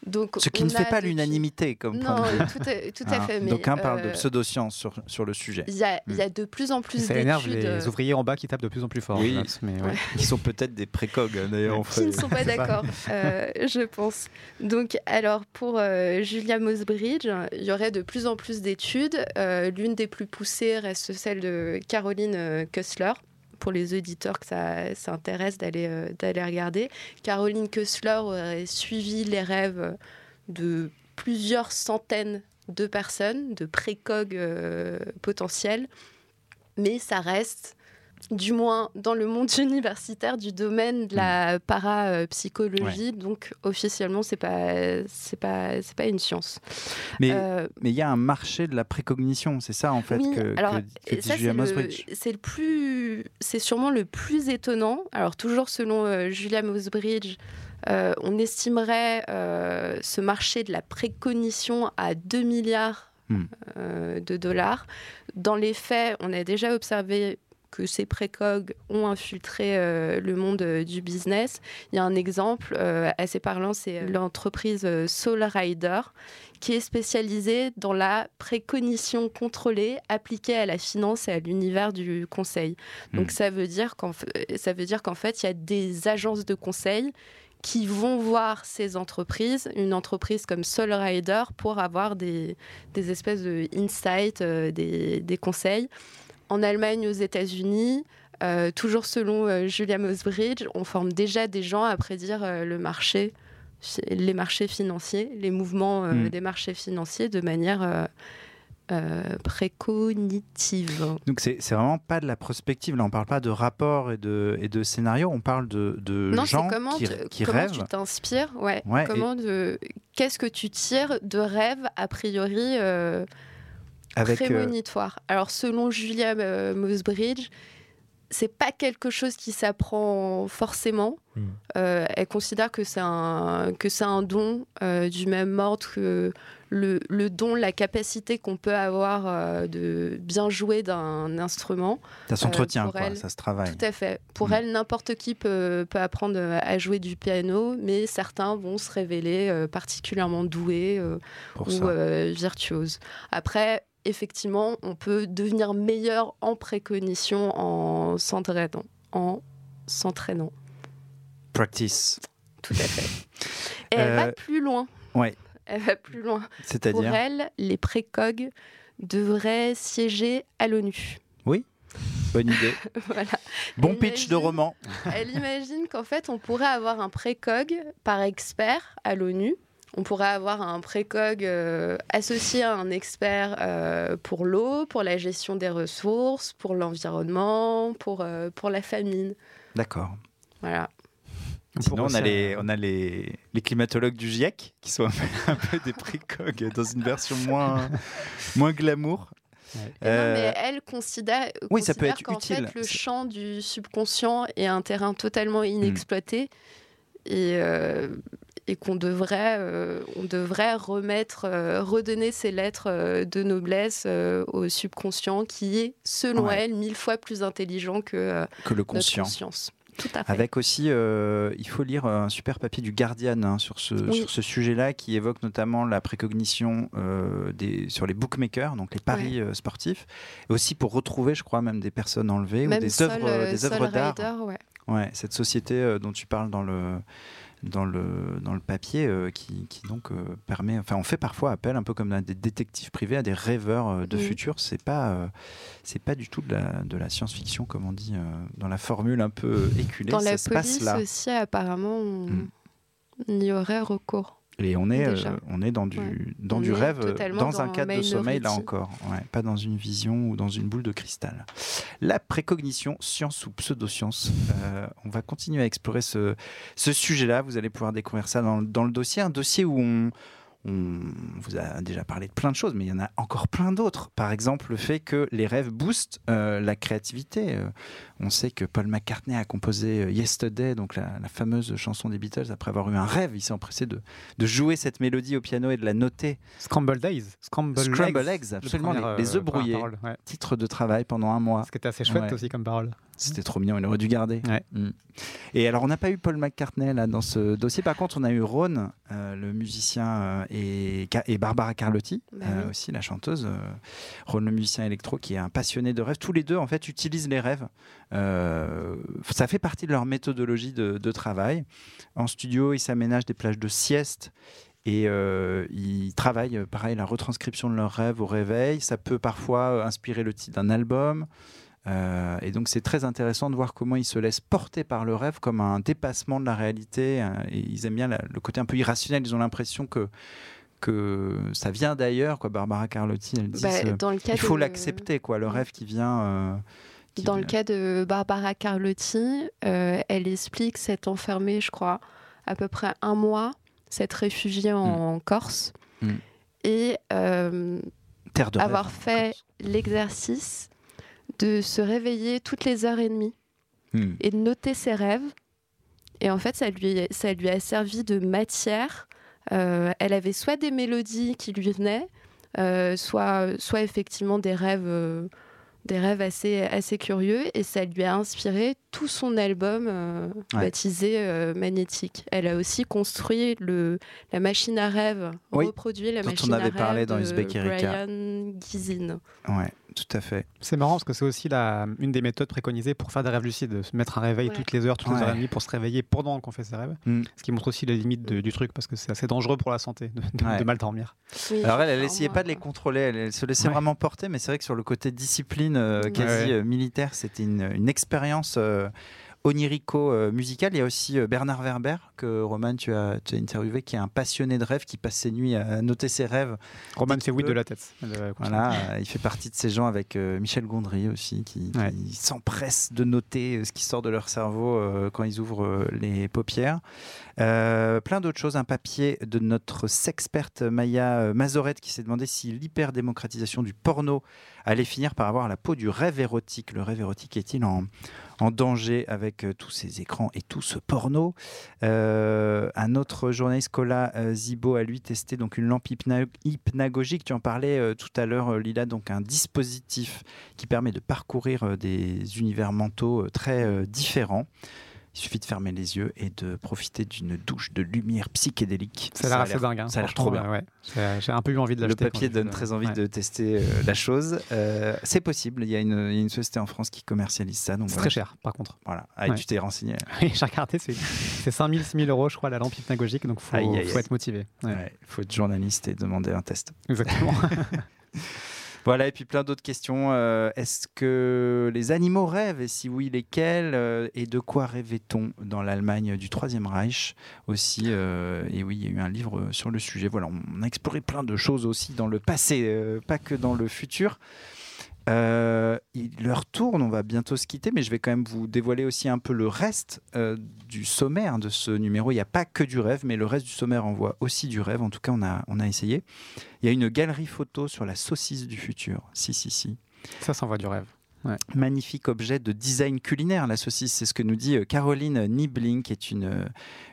Donc, Ce qui ne fait a pas l'unanimité comme Non, point de vue. tout à, tout à Hein, fait. mais, D'aucuns parlent de euh, pseudosciences sur, sur le sujet. Il y, a, il y a de plus en plus Ça énerve d'études euh, les ouvriers en bas qui tapent de plus en plus fort. Oui. mais ouais. Qui sont peut-être des précogs d'ailleurs. on qui ne sont pas (laughs) d'accord, euh, je pense. Donc, alors, pour euh, Julia Mosbridge, il y aurait de plus en plus d'études. Euh, L'une des plus poussées reste celle de Caroline euh, Kussler. Pour les auditeurs que ça, ça intéresse d'aller euh, d'aller regarder. Caroline Kussler aurait suivi les rêves de plusieurs centaines de personnes, de précogs euh, potentiels. Mais ça reste du moins dans le monde (laughs) universitaire du domaine de la parapsychologie. Donc officiellement, c'est pas c'est pas c'est pas une science. Mais Euh, mais il y a un marché de la précognition, c'est ça en fait oui, que, alors que, ça c'est le, c'est le plus c'est sûrement le plus étonnant. Alors toujours selon euh, Julia Mosbridge, euh, on estimerait ce marché de la précognition à 2 milliards Hmm. euh, de dollars. Dans les faits, on a déjà observé que ces précogs ont infiltré euh, le monde euh, du business. Il y a un exemple euh, assez parlant, c'est l'entreprise Soul Rider qui est spécialisée dans la précognition contrôlée appliquée à la finance et à l'univers du conseil. Donc Hmm. ça veut dire qu'en f- ça veut dire qu'en fait, il y a des agences de conseil qui vont voir ces entreprises, une entreprise comme Soul Rider, pour avoir des, des espèces de insights, des, des conseils. En Allemagne, aux États-Unis, euh, toujours selon euh, Julia Mosbridge, on forme déjà des gens à prédire euh, le marché, les marchés financiers, les mouvements Mm. des marchés financiers de manière précognitive. Donc c'est vraiment pas de la prospective, là on parle pas de rapport et de, et de scénario, on parle de, de Non, c'est gens comment, qui, te- qui comment rêvent. tu t'inspires, ouais. Comment qu'est-ce que tu tires de rêves a priori Avec, euh, Alors selon Julia euh, Mosbridge, c'est pas quelque chose qui s'apprend forcément. Hmm. Euh, elle considère que c'est un que c'est un don euh, du même ordre que le, le don, la capacité qu'on peut avoir euh, de bien jouer d'un instrument. ça s'entretient, pour quoi, elle, ça se travaille. Tout à fait. Pour Mm. elle, n'importe qui peut, peut apprendre à jouer du piano, mais certains vont se révéler euh, particulièrement doués euh, ou euh, virtuoses. Après, effectivement, on peut devenir meilleur en précognition en s'entraînant. En s'entraînant, Practice. tout à fait. Et (laughs) elle Euh, va plus loin. ouais. Elle va plus loin. Pour C'est-à-dire elle, les précogs devraient siéger à l'ONU. Bonne idée. (laughs) voilà. Bon Elle pitch de roman. Elle imagine qu'en fait, on pourrait avoir un précog par expert à l'ONU. On pourrait avoir un précog euh, associé à un expert euh, pour l'eau, pour la gestion des ressources, pour l'environnement, pour, euh, pour la famine. D'accord. Voilà. Sinon, on a, les, euh, on a les, les climatologues du GIEC qui sont un (laughs) peu, un peu des précogs dans une version moins, moins glamour. Et Euh, Non, mais elle considère, oui, ça peut être qu'en utile. fait, le Hmm. champ du subconscient est un terrain totalement inexploité. Et, euh, et qu'on devrait, euh, on devrait remettre, euh, redonner ces lettres euh, de noblesse au subconscient qui est, selon Ouais. elle, mille fois plus intelligent que Que le notre conscient. conscience. Tout à fait. Avec aussi, il faut lire un super papier du Guardian hein, sur ce, Oui. sur ce sujet-là, qui évoque notamment la précognition des, sur les bookmakers, donc les paris sportifs, et aussi pour retrouver, je crois, même des personnes enlevées Même ou des œuvres, d'art. Ouais. Ouais, cette société dont tu parles dans le dans le dans le papier euh, qui, qui donc euh, permet enfin on fait parfois appel un peu comme à des détectives privés à des rêveurs euh, de futur c'est pas c'est pas du tout de la, de la science-fiction comme on dit dans la formule un peu éculée Dans ça la se passe police là aussi, apparemment, on, Mm. on y aurait recours. Et on est euh, on est dans du Ouais. dans On du rêve euh, dans un cadre de sommeil là encore ouais, pas dans une vision ou dans une boule de cristal la précognition science ou pseudoscience Euh, on va continuer à explorer ce, ce sujet-là. Vous allez pouvoir découvrir ça dans, dans le dossier. Un dossier où on, on vous a déjà parlé de plein de choses, mais il y en a encore plein d'autres. Par exemple, le fait que les rêves boostent euh, la créativité. Euh, on sait que Paul McCartney a composé euh, Yesterday, donc la, la fameuse chanson des Beatles, après avoir eu un rêve. Il s'est empressé de, de jouer cette mélodie au piano et de la noter. Scrambled Days. Scramble Eggs, absolument, le premier, les- les œufs brouillés. première parole, ouais. Titre de travail pendant un mois. Ce qui était assez chouette Ouais. aussi comme parole. C'était trop mignon, il aurait dû garder. Ouais. Mm. Et alors, on n'a pas eu Paul McCartney là dans ce dossier. Par contre, on a eu Ron, euh, le musicien, euh, et, Barbara Carlotti, Bah euh, aussi la chanteuse. euh, Ron, le musicien électro, qui est un passionné de rêves. Tous les deux, en fait, utilisent les rêves. Euh, ça fait partie de leur méthodologie de, de travail. En studio, ils s'aménagent des plages de sieste. Et euh, ils travaillent, pareil, la retranscription de leurs rêves au réveil. Ça peut parfois inspirer le titre d'un album. Euh, et donc c'est très intéressant de voir comment ils se laissent porter par le rêve comme un dépassement de la réalité. hein, et ils aiment bien la- le côté un peu irrationnel. Ils ont l'impression que, que ça vient d'ailleurs. Quoi. Barbara Carlotti, elle dit Bah, euh, dans le cas il faut de- l'accepter. quoi. Le rêve qui vient. euh, qui Dans le cas de Barbara Carlotti, euh, elle explique s'être enfermée, je crois, à peu près un mois, s'être réfugiée en Corse Mm. et euh, Terre de avoir fait l'exercice de se réveiller toutes les heures et demie Hmm. et de noter ses rêves. Et en fait, ça lui, ça lui a servi de matière. Euh, elle avait soit des mélodies qui lui venaient, euh, soit, soit effectivement des rêves, euh, des rêves assez, assez curieux. Et ça lui a inspiré tout son album Ouais. baptisé Magnétique. Elle a aussi construit le, la machine à rêve, Oui, reproduit la dont on machine à avait parlé rêve dans de Uzbek Erika. Brian Gizin. Ouais, tout à fait. C'est marrant parce que c'est aussi la, une des méthodes préconisées pour faire des rêves lucides, se mettre un réveil Ouais. toutes les heures, toutes les heures et demie pour se réveiller pendant qu'on fait ses rêves. Mm. Ce qui montre aussi les limites de- du truc parce que c'est assez dangereux pour la santé de, de- Ouais. de mal dormir. Oui, Alors elle, elle alors essayait moi, pas de les contrôler, elle, elle se laissait Ouais. vraiment porter, mais c'est vrai que sur le côté discipline euh, Ouais. quasi Ouais. euh, militaire, c'était une, une expérience euh, onirico-musicale. Il y a aussi euh, Bernard Werber, que Roman, tu as, tu as interviewé, qui est un passionné de rêves, qui passe ses nuits à noter ses rêves. Roman fait oui de la tête. Euh. Voilà, euh, il fait partie de ces gens avec euh, Michel Gondry aussi, qui, qui Ouais. s'empressent de noter euh, ce qui sort de leur cerveau euh, quand ils ouvrent euh, les paupières. Euh, plein d'autres choses, un papier de notre sexperte Maya euh, Mazorette qui s'est demandé si l'hyperdémocratisation du porno allait finir par avoir la peau du rêve érotique. Le rêve érotique est-il en, en danger avec euh, tous ces écrans et tout ce porno Euh, Un autre journaliste, Cola euh, Zibo, a lui testé donc une lampe hypna- hypnagogique. Tu en parlais tout à l'heure, Lila, donc un dispositif qui permet de parcourir des univers mentaux très différents. Il suffit de fermer les yeux et de profiter d'une douche de lumière psychédélique. Ça a l'air assez dingue. hein, Ça a l'air trop bien. ouais. J'ai un peu eu envie de Le l'acheter. quand papier donne très le- envie ouais. de tester euh, la chose. Euh, c'est possible. Il y, a une, il y a une société en France qui commercialise ça. C'est voilà. très cher, par contre. Voilà. Ah, et Ouais. tu t'es renseigné. (laughs) J'ai regardé, c'est c'est 5000, 6000 euros, je crois, la lampe hypnagogique, donc faut, Aïe, aïe, faut aïe. être motivé. Il faut être journaliste et demander un test. Exactement. (laughs) Voilà, et puis plein d'autres questions. Euh, Est-ce que les animaux rêvent Et si oui, lesquels Euh, Et de quoi rêvait-on dans l'Allemagne du Troisième Reich aussi euh, Et oui, il y a eu un livre sur le sujet. Voilà, on a exploré plein de choses aussi dans le passé, pas que dans le futur. Euh, il leur tourne, on va bientôt se quitter, mais je vais quand même vous dévoiler aussi un peu le reste euh, du sommaire de ce numéro. Il n'y a pas que du rêve, mais le reste du sommaire envoie aussi du rêve. En tout cas, on a, on a essayé. Il y a une galerie photo sur la saucisse du futur. Si, si, si. Ça s'envoie du rêve. Ouais. Magnifique objet de design culinaire, la saucisse. C'est ce que nous dit euh, Caroline Niebling, qui est une, euh,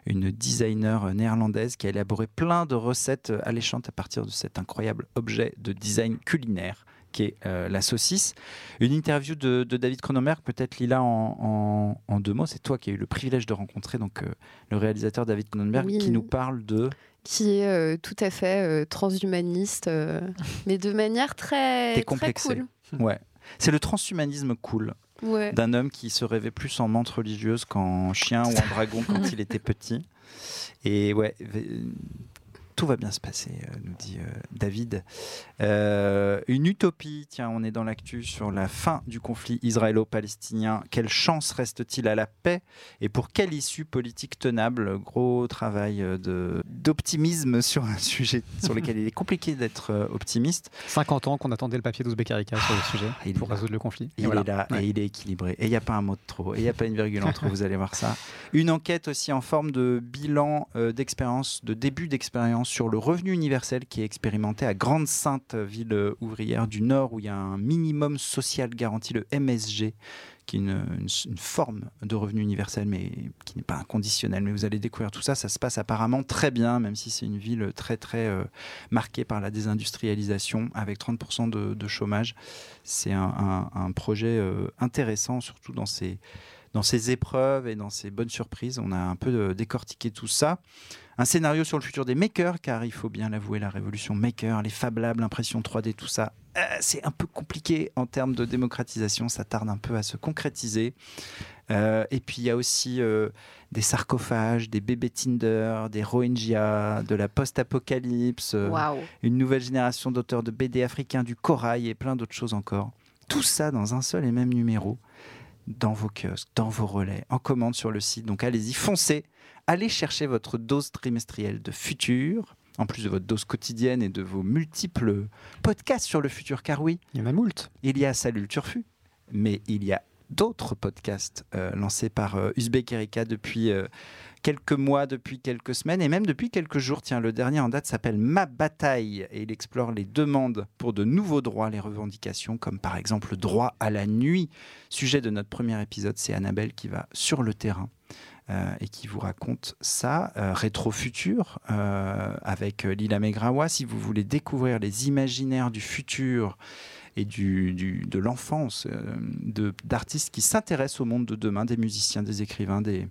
une designer néerlandaise qui a élaboré plein de recettes alléchantes à partir de cet incroyable objet de design culinaire qui est euh, la saucisse. Une interview de, de David Cronenberg, peut-être Lila en, en- en deux mots. C'est toi qui as eu le privilège de rencontrer donc, euh, le réalisateur David Cronenberg Oui. qui nous parle de... qui est euh, tout à fait euh, transhumaniste, mais de manière très, T'es très cool. (laughs) Ouais. C'est le transhumanisme cool. Ouais. d'un homme qui se rêvait plus en menthe religieuse qu'en chien ou en dragon quand (laughs) il était petit. Et ouais, tout va bien se passer, euh, nous dit euh, David. Euh, une utopie, tiens, on est dans l'actu sur la fin du conflit israélo-palestinien. Quelle chance reste-t-il à la paix et pour quelle issue politique tenable? Gros travail d'optimisme sur un sujet sur (laughs) lequel il est compliqué d'être optimiste. 50 ans qu'on attendait le papier d'Ouzbek-Erika sur le sujet Ah, il pour résoudre le conflit. Et Il voilà. est là Ouais. et il est équilibré. Et il n'y a pas un mot de trop. Et il n'y a pas une virgule en trop. Vous allez voir ça. Une enquête aussi en forme de bilan euh, d'expérience, de début d'expérience sur le revenu universel qui est expérimenté à Grande-Sainte, ville ouvrière du Nord, où il y a un minimum social garanti, le MSG, qui est une, forme de revenu universel, mais qui n'est pas inconditionnel. Mais vous allez découvrir tout ça. Ça se passe apparemment très bien, même si c'est une ville très, très euh, marquée par la désindustrialisation, avec 30% de, chômage. C'est un, projet euh, intéressant, surtout dans ses, dans ses épreuves et dans ses bonnes surprises. On a un peu euh, décortiqué tout ça. Un scénario sur le futur des makers, car il faut bien l'avouer, la révolution maker, les Fab Labs, l'impression 3D, tout ça, euh, c'est un peu compliqué en termes de démocratisation. Ça tarde un peu à se concrétiser. Euh, et puis il y a aussi euh, des sarcophages, des bébés Tinder, des Rohingyas, de la post-apocalypse, Waouh. une nouvelle génération d'auteurs de BD africains, du corail et plein d'autres choses encore. Tout ça dans un seul et même numéro, dans vos kiosques, dans vos relais, en commande sur le site. Donc allez-y, foncez, allez chercher votre dose trimestrielle de futur, en plus de votre dose quotidienne et de vos multiples podcasts sur le futur, car oui, Il y en a moult. il y a Salut le Turfu, mais il y a d'autres podcasts euh, lancés par euh, Uzbek Erika depuis euh, quelques mois, depuis quelques semaines et même depuis quelques jours. Tiens, le dernier en date s'appelle Ma bataille et il explore les demandes pour de nouveaux droits, les revendications, comme par exemple le droit à la nuit. Sujet de notre premier épisode, c'est Annabelle qui va sur le terrain. euh, et qui vous raconte ça, euh, rétro-futur, euh, avec Lila Megrawa. Si vous voulez découvrir les imaginaires du futur et du, de l'enfance d'artistes qui s'intéressent au monde de demain, des musiciens, des écrivains, des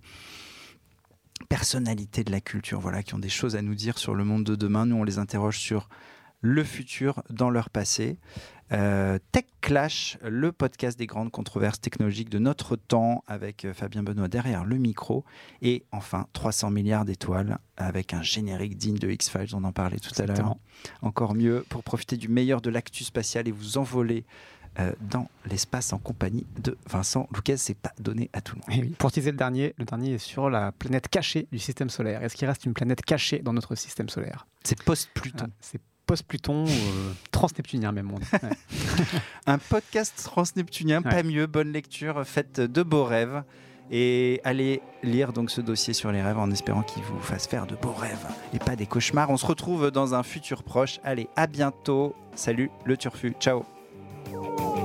personnalités de la culture, voilà, qui ont des choses à nous dire sur le monde de demain. Nous, on les interroge sur le futur dans leur passé. Euh, Tech Clash, le podcast des grandes controverses technologiques de notre temps, avec euh, Fabien Benoît derrière le micro. Et enfin, 300 milliards d'étoiles, avec un générique digne de X-Files, on en parlait tout à l'heure. Encore mieux pour profiter du meilleur de l'actu spatial et vous envoler dans l'espace en compagnie de Vincent Lucas. C'est pas donné à tout le monde. Et oui, Pour teaser le dernier, le dernier est sur la planète cachée du système solaire. Est-ce qu'il reste une planète cachée dans notre système solaire? C'est post-Pluton. Ah, C'est post-Pluton, euh, trans-neptunien même. on. Ouais. (laughs) Un podcast transneptunien, pas mieux, bonne lecture, faites de beaux rêves. Et allez lire donc ce dossier sur les rêves en espérant qu'il vous fasse faire de beaux rêves et pas des cauchemars. On se retrouve dans un futur proche. Allez, à bientôt. Salut le turfu. Ciao. Bye.